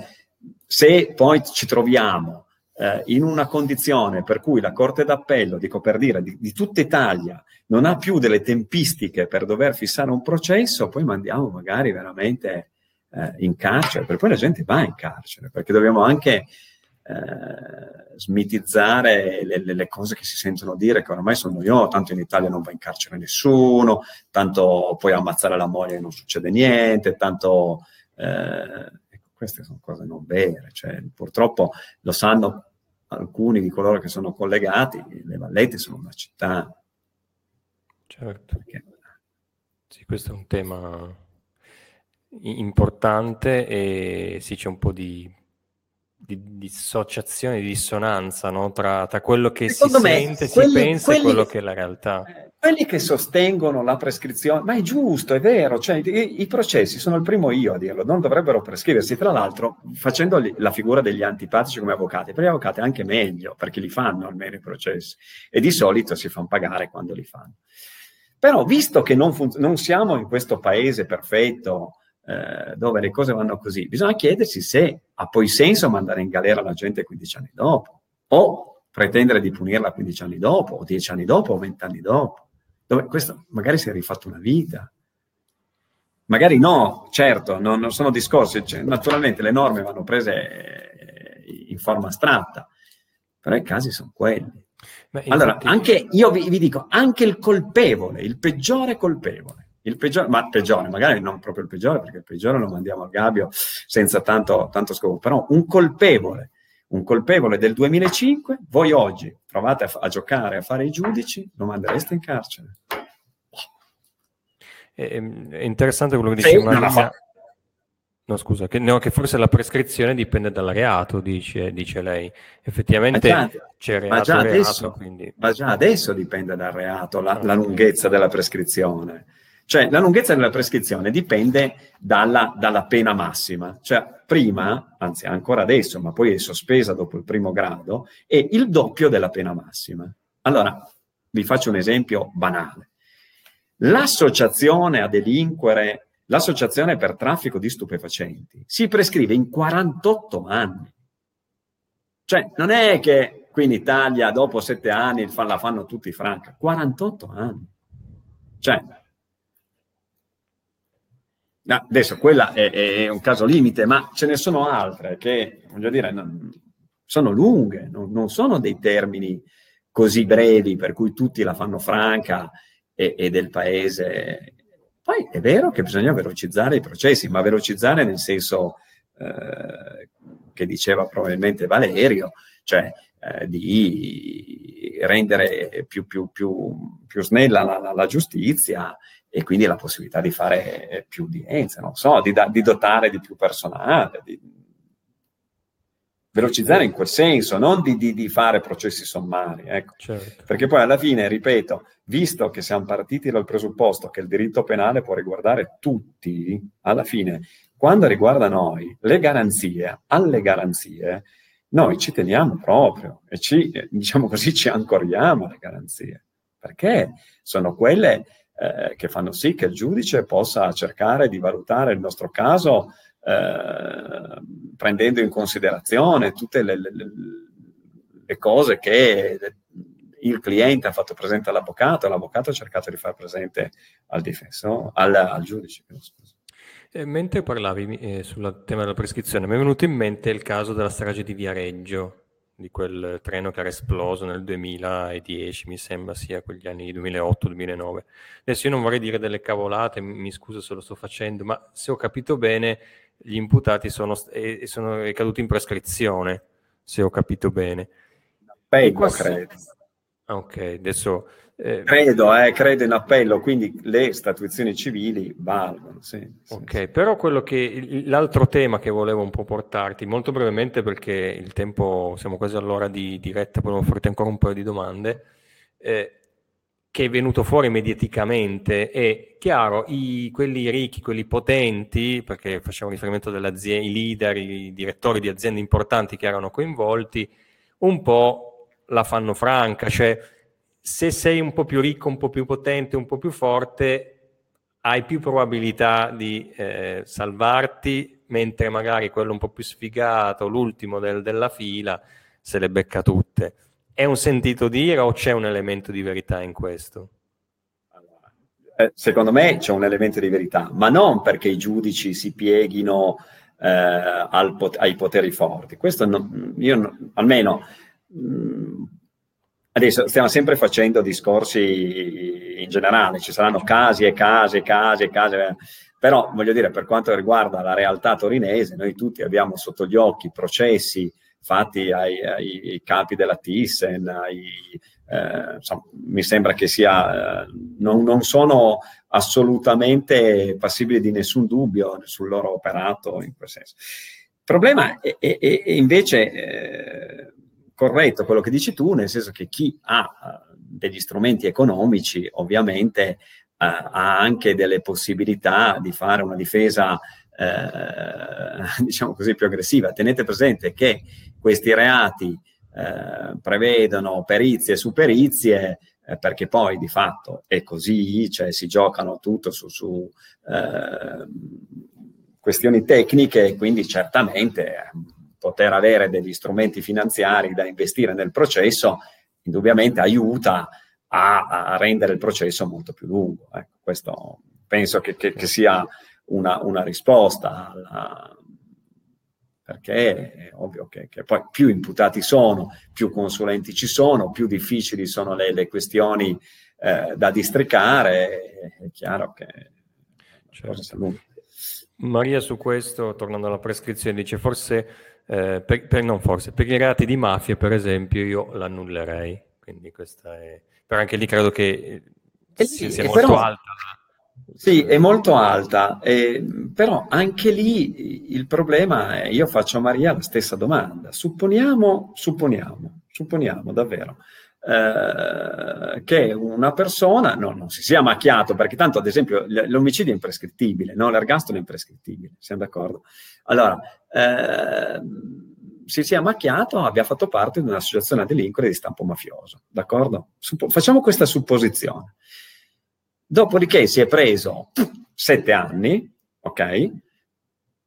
se poi ci troviamo eh, in una condizione per cui la Corte d'Appello, dico per dire, di, di, tutta Italia, non ha più delle tempistiche per dover fissare un processo, poi mandiamo magari veramente eh, in carcere, per poi la gente va in carcere, perché dobbiamo anche eh, smitizzare le, le, le, cose che si sentono dire, che ormai sono io, tanto in Italia non va in carcere nessuno, tanto puoi ammazzare la moglie e non succede niente, tanto eh, queste sono cose non vere, cioè, purtroppo lo sanno alcuni di coloro che sono collegati, le Vallette sono una città. Certo. Perché... Sì, questo è un tema importante e sì, c'è un po' di, di dissociazione, di dissonanza no? tra, tra, quello che Secondo si me, sente, quelli, si pensa quelli, e quello che è la realtà. Eh, quelli che sostengono la prescrizione, ma è giusto, è vero, cioè, i, i, processi sono il primo io a dirlo, non dovrebbero prescriversi, tra l'altro facendo la figura degli antipatici come avvocati, per gli avvocati è anche meglio, perché li fanno almeno i processi e di solito si fanno pagare quando li fanno. Però visto che non, fun- non siamo in questo paese perfetto, eh, dove le cose vanno così, bisogna chiedersi se ha poi senso mandare in galera la gente 15 anni dopo, o pretendere di punirla 15 anni dopo, o 10 anni dopo, o 20 anni dopo dove questo magari si è rifatto una vita. Magari no, certo, non, non sono discorsi, cioè, naturalmente le norme vanno prese eh, in forma astratta, però i casi sono quelli. Beh, allora, infatti... anche io vi, vi, dico, anche il colpevole, il peggiore colpevole, il peggiore, ma peggiore, magari non proprio il peggiore, perché il peggiore lo mandiamo al gabbio senza tanto, tanto scopo, però un colpevole un colpevole del 2005, voi oggi provate a, a giocare, a fare i giudici, lo mandereste in carcere. È, è interessante quello che dice sì. No, scusa, che, no, che, forse la prescrizione dipende dal reato, dice, dice lei. Effettivamente già, c'è reato, ma già, adesso, reato, quindi... ma già adesso dipende dal reato la, la lunghezza della prescrizione. Cioè, la lunghezza della prescrizione dipende dalla, dalla, pena massima. Cioè, prima, anzi ancora adesso, ma poi è sospesa dopo il primo grado, è il doppio della pena massima. Allora, vi faccio un esempio banale. L'associazione a delinquere, l'associazione per traffico di stupefacenti, si prescrive in 48 anni. Cioè, non è che qui in Italia dopo sette anni la fanno tutti franca, 48 anni. Cioè, adesso quella è, è, un caso limite, ma ce ne sono altre che, voglio dire, non, sono lunghe, non, non, sono dei termini così brevi per cui tutti la fanno franca e, e del paese. Poi è vero che bisogna velocizzare i processi, ma velocizzare nel senso eh, che diceva probabilmente Valerio, cioè eh, di rendere più, più, più, più snella la, la, la giustizia e quindi la possibilità di fare più udienze, non so, di, da, di dotare di più personale, di velocizzare in quel senso, non di, di, di fare processi sommari. Ecco. Certo. Perché poi alla fine, ripeto, visto che siamo partiti dal presupposto che il diritto penale può riguardare tutti, alla fine, quando riguarda noi, le garanzie, alle garanzie, noi ci teniamo proprio e ci, diciamo così, ci ancoriamo alle garanzie, perché sono quelle eh, che fanno sì che il giudice possa cercare di valutare il nostro caso eh, prendendo in considerazione tutte le, le, le, cose che il cliente ha fatto presente all'avvocato l'avvocato ha cercato di far presente al difensore, al, al giudice. Eh, mentre parlavi eh, sul tema della prescrizione, mi è venuto in mente il caso della strage di Viareggio, di quel treno che era esploso nel 2010, mi sembra sia quegli anni 2008-2009. Adesso io non vorrei dire delle cavolate, mi scuso se lo sto facendo, ma se ho capito bene, gli imputati sono, eh, sono caduti in prescrizione, se ho capito bene. Appello, credo. Ah, ok, adesso... Eh... Credo, eh, credo in appello, quindi le statuizioni civili valgono. Sì, sì, ok, sì. però quello che l'altro tema che volevo un po' portarti, molto brevemente perché il tempo, siamo quasi all'ora di diretta, volevo farti ancora un paio di domande, eh, che è venuto fuori mediaticamente è chiaro, i, quelli ricchi, quelli potenti, perché facciamo riferimento ai leader, i direttori di aziende importanti che erano coinvolti, un po' la fanno franca, cioè se sei un po' più ricco, un po' più potente, un po' più forte, hai più probabilità di eh, salvarti, mentre magari quello un po' più sfigato, l'ultimo del, della fila, se le becca tutte. È un sentito dire o c'è un elemento di verità in questo? Eh, secondo me c'è un elemento di verità, ma non perché i giudici si pieghino eh, al, ai poteri forti. Questo no, io almeno Mm, adesso stiamo sempre facendo discorsi in generale, ci saranno casi e casi e casi e casi, eh. però voglio dire, per quanto riguarda la realtà torinese, noi tutti abbiamo sotto gli occhi processi fatti ai, ai capi della Thyssen, ai, eh, insomma, mi sembra che sia, eh, non, non, sono assolutamente passibili di nessun dubbio sul loro operato in quel senso. Il problema è, è, è invece eh, corretto quello che dici tu, nel senso che chi ha uh, degli strumenti economici ovviamente uh, ha anche delle possibilità di fare una difesa, uh, diciamo così, più aggressiva. Tenete presente che questi reati prevedono perizie su perizie, perché poi di fatto è così, cioè si giocano tutto su, su questioni tecniche quindi certamente poter avere degli strumenti finanziari da investire nel processo, indubbiamente aiuta a, a rendere il processo molto più lungo. Ecco, questo penso che, che, che sia una, una risposta alla, perché è ovvio che, che, poi più imputati sono, più consulenti ci sono, più difficili sono le, le questioni eh, da districare, è chiaro che certo. Maria su questo, tornando alla prescrizione, dice forse eh, per, per, non forse, per i reati di mafia, per esempio, io l'annullerei. Quindi questa è... Però anche lì credo che eh, sia, sia molto però, alta. Sì, è molto alta, eh, però anche lì il problema è, io faccio a Maria la stessa domanda. Supponiamo, supponiamo, supponiamo davvero eh, che una persona no, non si sia macchiato, perché tanto ad esempio l'omicidio è imprescrittibile, no? l'ergastolo è imprescrittibile, siamo d'accordo? Allora, eh, si sia macchiato, abbia fatto parte di un'associazione a delinquere di stampo mafioso, d'accordo? Suppo- facciamo questa supposizione. Dopodiché si è preso sette anni, ok?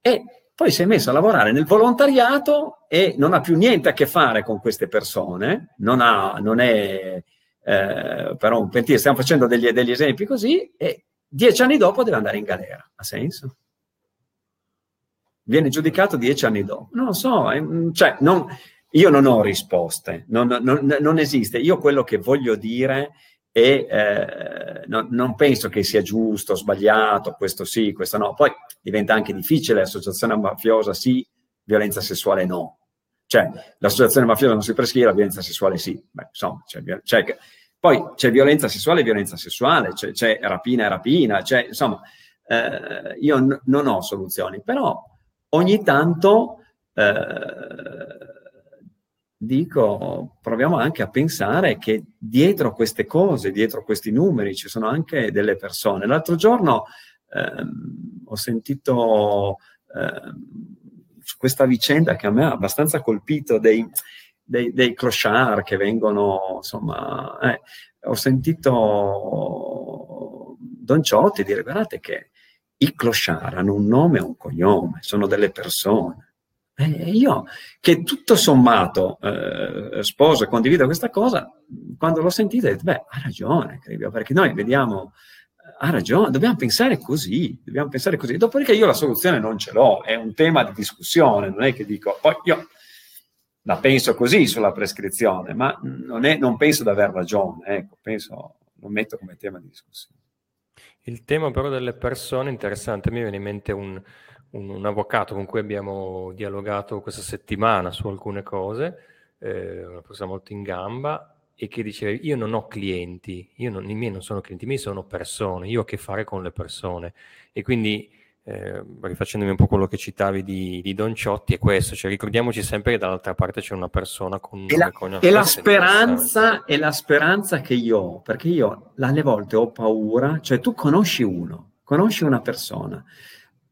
E poi si è messo a lavorare nel volontariato e non ha più niente a che fare con queste persone, non, ha, non è eh, però un pentito, stiamo facendo degli, degli, esempi così, e dieci anni dopo deve andare in galera. Ha senso? Viene giudicato dieci anni dopo. Non lo so, è, cioè, non, io non ho risposte, non, non, non esiste. Io quello che voglio dire e eh, no, non penso che sia giusto, sbagliato, questo sì, questo no. Poi diventa anche difficile, associazione mafiosa sì, violenza sessuale no. Cioè, l'associazione mafiosa non si prescrive, la violenza sessuale sì. Beh, insomma, c'è, c'è, poi c'è violenza sessuale violenza sessuale, c'è, c'è rapina e rapina, insomma, eh, io n- non ho soluzioni, però ogni tanto... Eh, dico, proviamo anche a pensare che dietro queste cose, dietro questi numeri, ci sono anche delle persone. L'altro giorno ehm, ho sentito ehm, questa vicenda che a me ha abbastanza colpito dei, dei, dei clochard che vengono, insomma, eh, ho sentito Don Ciotti dire, guardate che i clochard hanno un nome e un cognome, sono delle persone e io, che tutto sommato eh, sposo e condivido questa cosa, quando l'ho sentita ho detto, beh, ha ragione, credo, perché noi vediamo, ha ragione, dobbiamo pensare così, dobbiamo pensare così. Dopodiché io la soluzione non ce l'ho, è un tema di discussione, non è che dico, poi io la penso così sulla prescrizione, ma non, è, non penso di aver ragione, ecco, penso, lo metto come tema di discussione. Il tema però delle persone, interessante, mi viene in mente un, un, un avvocato con cui abbiamo dialogato questa settimana su alcune cose, eh, una persona molto in gamba, e che diceva io non ho clienti, io non, i miei non sono clienti, i miei sono persone, io ho a che fare con le persone. E quindi eh, rifacendomi un po' quello che citavi di, di, Don Ciotti, è questo, cioè ricordiamoci sempre che dall'altra parte c'è una persona con e la, con e la speranza è la speranza che io ho, perché io alle volte ho paura, cioè tu conosci uno, conosci una persona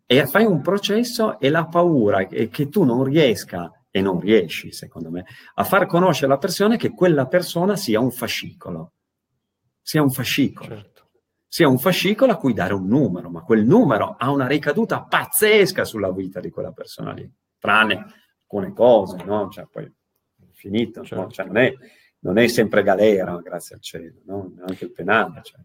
e fai un processo e la paura è che tu non riesca e non riesci, secondo me, a far conoscere alla persona che quella persona sia un fascicolo, sia un fascicolo. Certo sia un fascicolo a cui dare un numero, ma quel numero ha una ricaduta pazzesca sulla vita di quella persona lì, tranne alcune cose, no? Cioè, poi è finito, certo. no? cioè, non, è, non, è, sempre galera, grazie al cielo, no? Anche il penale. Cioè.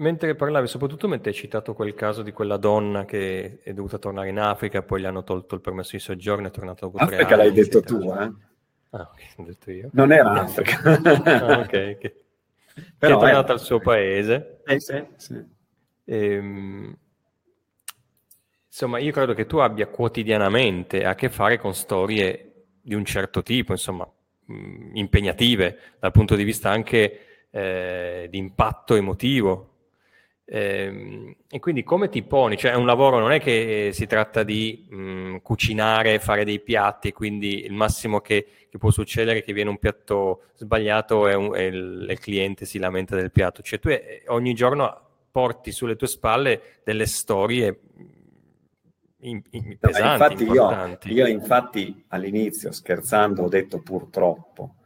Mentre parlavi, soprattutto mentre hai citato quel caso di quella donna che è dovuta tornare in Africa, poi gli hanno tolto il permesso di soggiorno, è tornata dopo Africa tre anni. l'hai detto tu, eh? Ah, ok, l'ho detto io. Non era Africa. ah, ok, ok. Però è tornata al suo paese. Eh, sì, sì. Ehm, insomma, io credo che tu abbia quotidianamente a che fare con storie di un certo tipo, insomma, mh, impegnative dal punto di vista anche eh, di impatto emotivo. Eh, e quindi come ti poni? Cioè, è un lavoro, non è che si tratta di mh, cucinare, fare dei piatti, e quindi il massimo che che può succedere che viene un piatto sbagliato e, un, e, il, il, cliente si lamenta del piatto. Cioè tu è, ogni giorno porti sulle tue spalle delle storie in, in, pesanti, no, infatti io, io, infatti all'inizio scherzando ho detto purtroppo,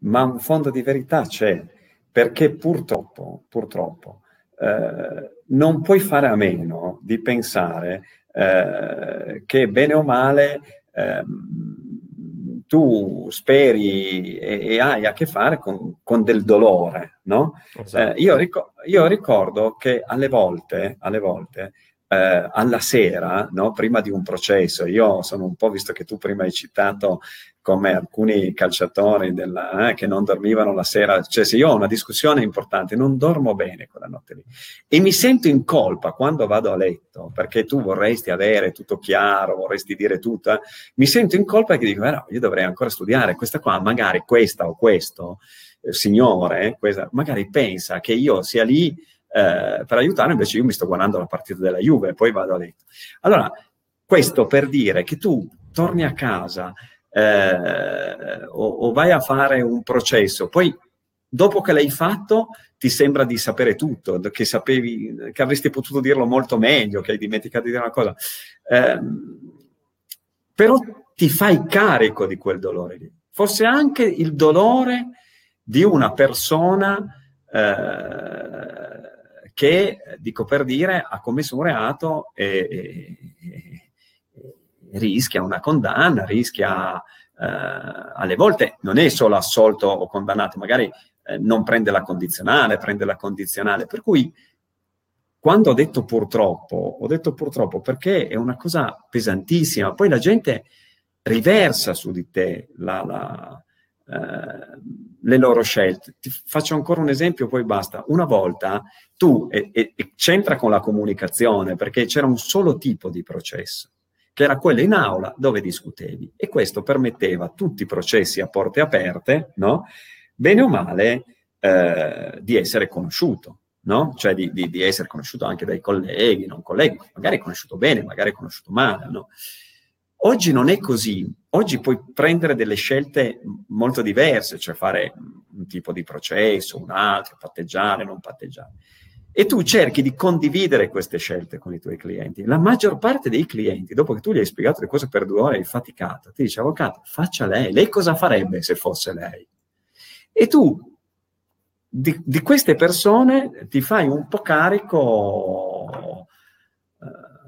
ma un fondo di verità c'è, perché purtroppo, purtroppo eh, non puoi fare a meno di pensare eh, che bene o male eh, tu speri e, e, hai a che fare con, con del dolore, no? Esatto. Eh, io, ric- io, ricordo che alle volte, alle volte eh, alla sera, no, prima di un processo, io sono un po', visto che tu prima hai citato come alcuni calciatori della, eh, che non dormivano la sera, cioè se io ho una discussione importante, non dormo bene quella notte lì. E mi sento in colpa quando vado a letto, perché tu vorresti avere tutto chiaro, vorresti dire tutto, eh, mi sento in colpa che dico, eh io dovrei ancora studiare, questa qua, magari questa o questo, eh, signore, questa, magari pensa che io sia lì eh, per aiutare, invece io mi sto guardando la partita della Juve e poi vado a letto. Allora, questo per dire che tu torni a casa eh, o, o vai a fare un processo, poi dopo che l'hai fatto ti sembra di sapere tutto, che sapevi, che avresti potuto dirlo molto meglio, che hai dimenticato di dire una cosa. Eh, però ti fai carico di quel dolore lì. Forse anche il dolore di una persona eh, che, dico per dire, ha commesso un reato e, e, rischia una condanna, rischia eh, alle volte non è solo assolto o condannato, magari eh, non prende la condizionale, prende la condizionale. Per cui quando ho detto purtroppo, ho detto purtroppo perché è una cosa pesantissima, poi la gente riversa su di te la, la, eh, le loro scelte. Ti faccio ancora un esempio, poi basta. Una volta tu, e, e, e c'entra con la comunicazione, perché c'era un solo tipo di processo, che era quello in aula dove discutevi, e questo permetteva tutti i processi a porte aperte, no? bene o male, eh, di essere conosciuto. No? Cioè di, di, di, essere conosciuto anche dai colleghi, non colleghi, magari conosciuto bene, magari conosciuto male, no? Oggi non è così, oggi puoi prendere delle scelte molto diverse, cioè fare un tipo di processo, un altro, patteggiare, non patteggiare. E tu cerchi di condividere queste scelte con i tuoi clienti. La maggior parte dei clienti, dopo che tu gli hai spiegato le cose per due ore, hai faticato, ti dice, avvocato, faccia lei, lei cosa farebbe se fosse lei? E tu di, di queste persone ti fai un po' carico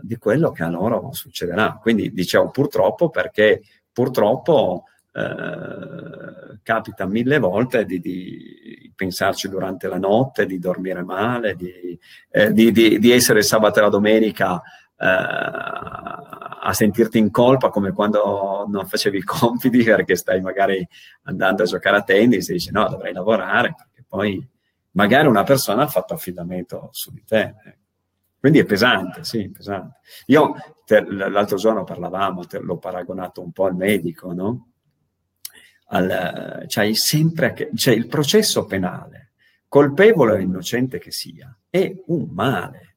di quello che a loro succederà. Quindi dicevo purtroppo perché purtroppo eh, capita mille volte di, di, pensarci durante la notte, di dormire male, di, eh, di, di essere sabato e la domenica eh, a sentirti in colpa come quando non facevi i compiti perché stai magari andando a giocare a tennis e dici no, dovrei lavorare, perché poi magari una persona ha fatto affidamento su di te. Quindi è pesante, sì, pesante. Io te, l'altro giorno parlavamo, te, l'ho paragonato un po' al medico, no? Al, cioè, sempre, cioè, il processo penale, colpevole o innocente che sia, è un male.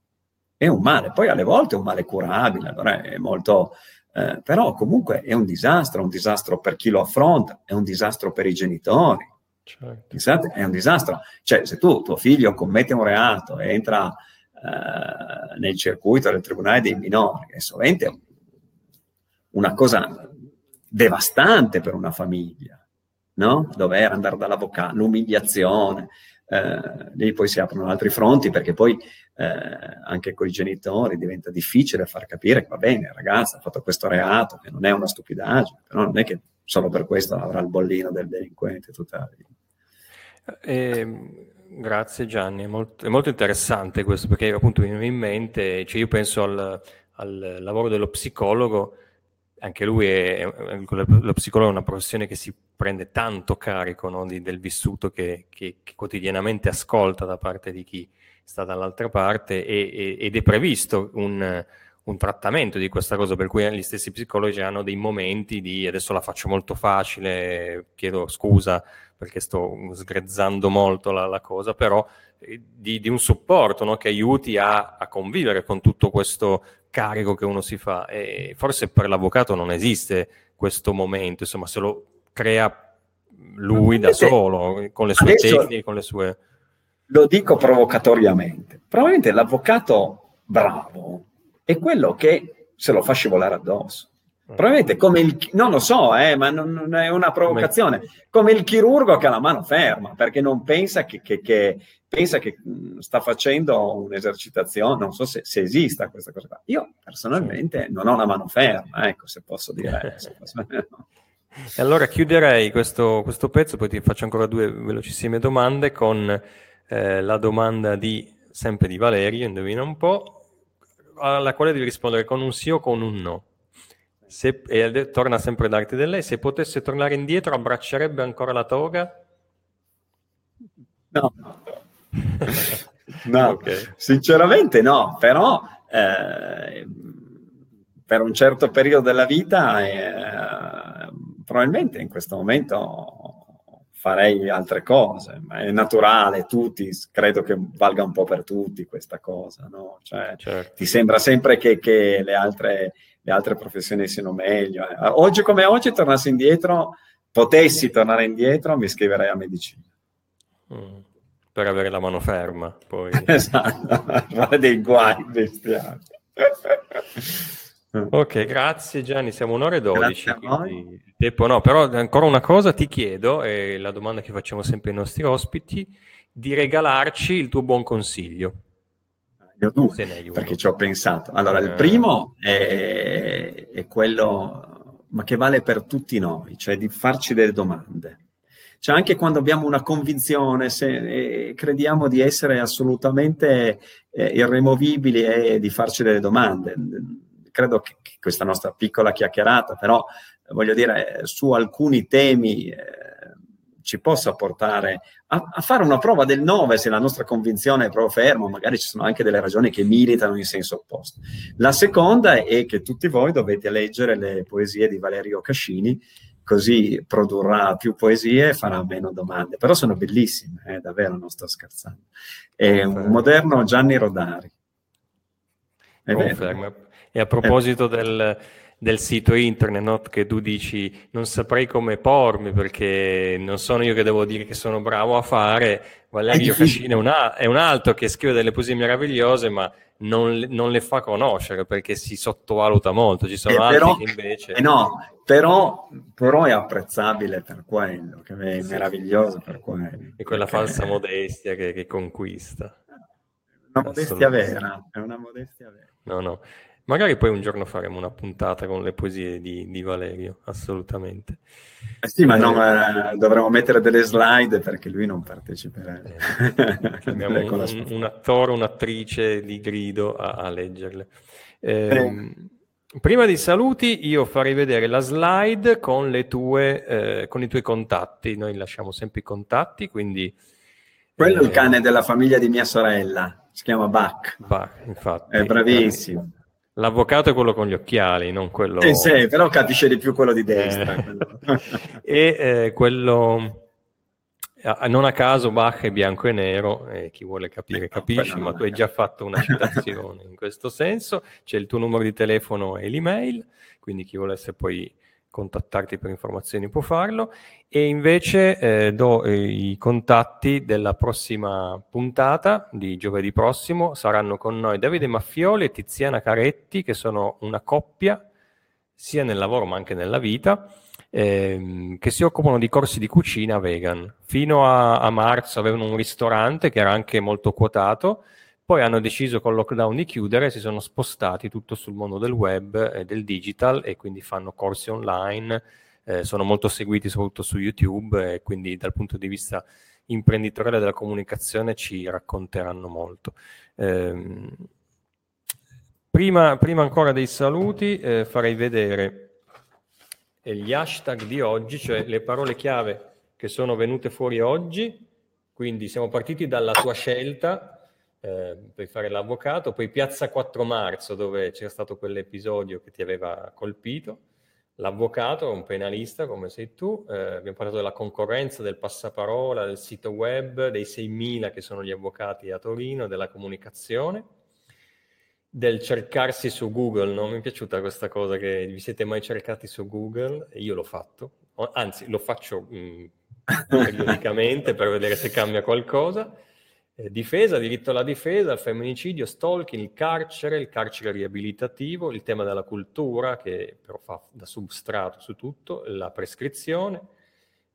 È un male. Poi alle volte è un male curabile, allora è molto... Eh, però comunque è un disastro, un disastro per chi lo affronta, è un disastro per i genitori. Certo. È un disastro. Cioè, se tu, tuo figlio, commette un reato e entra eh, nel circuito del tribunale dei minori, è sovente una cosa devastante per una famiglia, no? Dover andare dall'avvocato, l'umiliazione, eh, lì poi si aprono altri fronti perché poi eh, anche con i genitori diventa difficile far capire che va bene, ragazza ha fatto questo reato, che non è una stupidaggine, però non è che solo per questo avrà il bollino del delinquente vita. Eh, Grazie Gianni, è molto, è molto, interessante questo perché appunto mi viene in mente, cioè io penso al, al, lavoro dello psicologo, anche lui è, lo psicologo è una professione che si prende tanto carico no, di, del vissuto che, che, che, quotidianamente ascolta da parte di chi sta dall'altra parte e, e, ed è previsto un, un trattamento di questa cosa, per cui gli stessi psicologi hanno dei momenti di adesso la faccio molto facile, chiedo scusa perché sto sgrezzando molto la, la cosa, però eh, di, di, un supporto no? che aiuti a, a, convivere con tutto questo carico che uno si fa. E forse per l'avvocato non esiste questo momento, insomma, se lo crea lui da solo, con le sue tecniche, con le sue... Lo dico provocatoriamente. Probabilmente l'avvocato bravo è quello che se lo fa scivolare addosso. Probabilmente come il, non lo so, eh, ma non, non, è una provocazione, come il chirurgo che ha la mano ferma, perché non pensa che, che, che, pensa che sta facendo un'esercitazione, non so se, se esista questa cosa qua. Io personalmente non ho la mano ferma, ecco, se posso dire. Se posso. E allora chiuderei questo, questo, pezzo, poi ti faccio ancora due velocissime domande con eh, la domanda di, sempre di Valerio, indovina un po', alla quale devi rispondere con un sì o con un no. Se, e torna sempre d'arte di lei, se potesse tornare indietro abbraccerebbe ancora la toga? No, no okay. sinceramente no, però eh, per un certo periodo della vita eh, probabilmente in questo momento farei altre cose, ma è naturale, tutti, credo che valga un po' per tutti questa cosa, no? Cioè, certo. ti sembra sempre che, che le, altre, le, altre, professioni siano meglio. Eh. Oggi come oggi, tornassi indietro, potessi tornare indietro, mi iscriverei a medicina. Mm. Per avere la mano ferma, poi. esatto, dei guai bestiali. Ok, grazie Gianni, siamo un'ora e dodici. Tempo, no, però ancora una cosa ti chiedo, e la domanda che facciamo sempre ai nostri ospiti, di regalarci il tuo buon consiglio. Io due, perché ci ho pensato. Allora, eh. il primo è, è quello, ma che vale per tutti noi, cioè di farci delle domande. Cioè anche quando abbiamo una convinzione, se eh, crediamo di essere assolutamente eh, irremovibili e di farci delle domande credo che, che questa nostra piccola chiacchierata, però voglio dire, su alcuni temi eh, ci possa portare a, a, fare una prova del 9 se la nostra convinzione è proprio ferma, magari ci sono anche delle ragioni che militano in senso opposto. La seconda è che tutti voi dovete leggere le poesie di Valerio Cascini, così produrrà più poesie e farà meno domande, però sono bellissime, eh, davvero non sto scherzando. È un moderno Gianni Rodari. È vero. E a proposito del, del sito internet, no? che tu dici non saprei come pormi perché non sono io che devo dire che sono bravo a fare, Valerio Cascina è, una, è un altro che scrive delle poesie meravigliose ma non, non, le fa conoscere perché si sottovaluta molto, ci sono eh, altri però, che invece... Eh no, però, però, è apprezzabile per quello, che è meraviglioso per quello. E quella perché... falsa modestia che, che conquista. Una modestia vera, è una modestia vera. No, no. Magari poi un giorno faremo una puntata con le poesie di, di Valerio, assolutamente. Eh sì, ma non, eh, dovremmo mettere delle slide perché lui non parteciperà. Eh, un, un, attore, un'attrice di grido a, a leggerle. Eh, prima dei saluti io farei vedere la slide con, tue, eh, con i tuoi contatti. Noi lasciamo sempre i contatti, quindi... Quello è il eh, cane della famiglia di mia sorella, si chiama Buck. Buck, infatti. È bravissimo. L'avvocato è quello con gli occhiali, non quello... Sì, sì, però capisce di più quello di destra. Eh. e eh, quello non a caso Bach è bianco e nero, e chi vuole capire capisce, ma tu hai già fatto una citazione in questo senso. C'è il tuo numero di telefono e l'email, quindi chi volesse poi contattarti per informazioni può farlo. E invece eh, do eh, i contatti della prossima puntata di giovedì prossimo. Saranno con noi Davide Maffioli e Tiziana Caretti, che sono una coppia sia nel lavoro ma anche nella vita ehm, che si occupano di corsi di cucina vegan. Fino a, a, marzo avevano un ristorante che era anche molto quotato, poi hanno deciso col lockdown di chiudere, si sono spostati tutto sul mondo del web e del digital e quindi fanno corsi online, eh, sono molto seguiti soprattutto su YouTube e quindi dal punto di vista imprenditoriale della comunicazione ci racconteranno molto. Eh, prima, prima, ancora dei saluti eh, farei vedere gli hashtag di oggi, cioè le parole chiave che sono venute fuori oggi. Quindi siamo partiti dalla tua scelta eh, per fare l'avvocato, poi Piazza 4 Marzo dove c'era stato quell'episodio che ti aveva colpito, l'avvocato, un penalista come sei tu, eh, abbiamo parlato della concorrenza, del passaparola, del sito web, dei 6.000 che sono gli avvocati a Torino, della comunicazione del cercarsi su Google, no? mi è piaciuta questa cosa che vi siete mai cercati su Google, io l'ho fatto, anzi lo faccio mh, mm, periodicamente per vedere se cambia qualcosa. Eh, difesa, diritto alla difesa, il femminicidio, stalking, il carcere, il carcere riabilitativo, il tema della cultura che però fa da substrato su tutto, la prescrizione,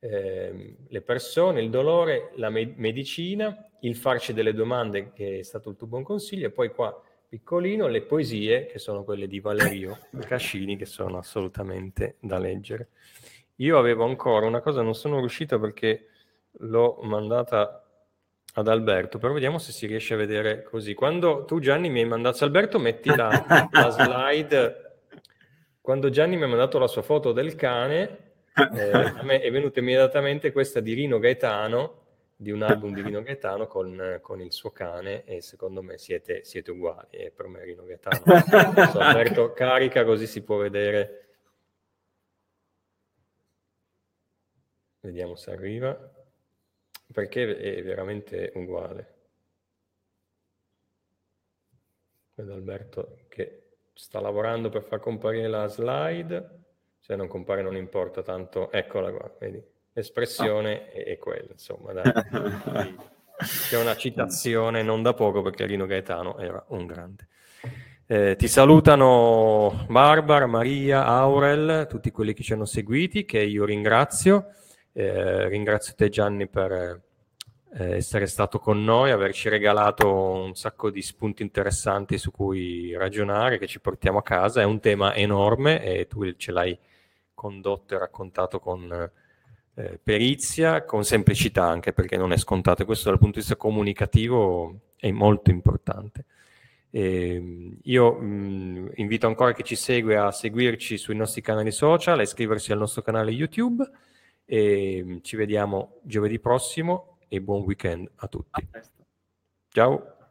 eh, le persone, il dolore, la me- medicina, il farci delle domande che è stato il tuo buon consiglio e poi qua piccolino, le poesie, che sono quelle di Valerio Cascini, che sono assolutamente da leggere. Io avevo ancora una cosa, non sono riuscito perché l'ho mandata ad Alberto, però vediamo se si riesce a vedere così. Quando tu Gianni mi hai mandato, Alberto metti la, la slide, quando Gianni mi ha mandato la sua foto del cane, eh, a me è venuta immediatamente questa di Rino Gaetano, di un album di Rino Gaetano con, con, il suo cane e secondo me siete, siete uguali e per me Rino Gaetano. So, Alberto carica così si può vedere. Vediamo se arriva perché è veramente uguale vedo Alberto che sta lavorando per far comparire la slide se non compare non importa tanto eccola qua vedi l'espressione ah. è, è, quella, insomma. Dai. C'è una citazione non da poco perché Rino Gaetano era un grande. Eh, ti salutano Barbara, Maria, Aurel, tutti quelli che ci hanno seguiti, che io ringrazio. Eh, ringrazio te Gianni per eh, essere stato con noi, averci regalato un sacco di spunti interessanti su cui ragionare, che ci portiamo a casa. È un tema enorme e tu ce l'hai condotto e raccontato con eh, perizia con semplicità anche perché non è scontato questo dal punto di vista comunicativo è molto importante. E io mh, invito ancora chi ci segue a seguirci sui nostri canali social, a iscriversi al nostro canale YouTube e ci vediamo giovedì prossimo e buon weekend a tutti. Ciao.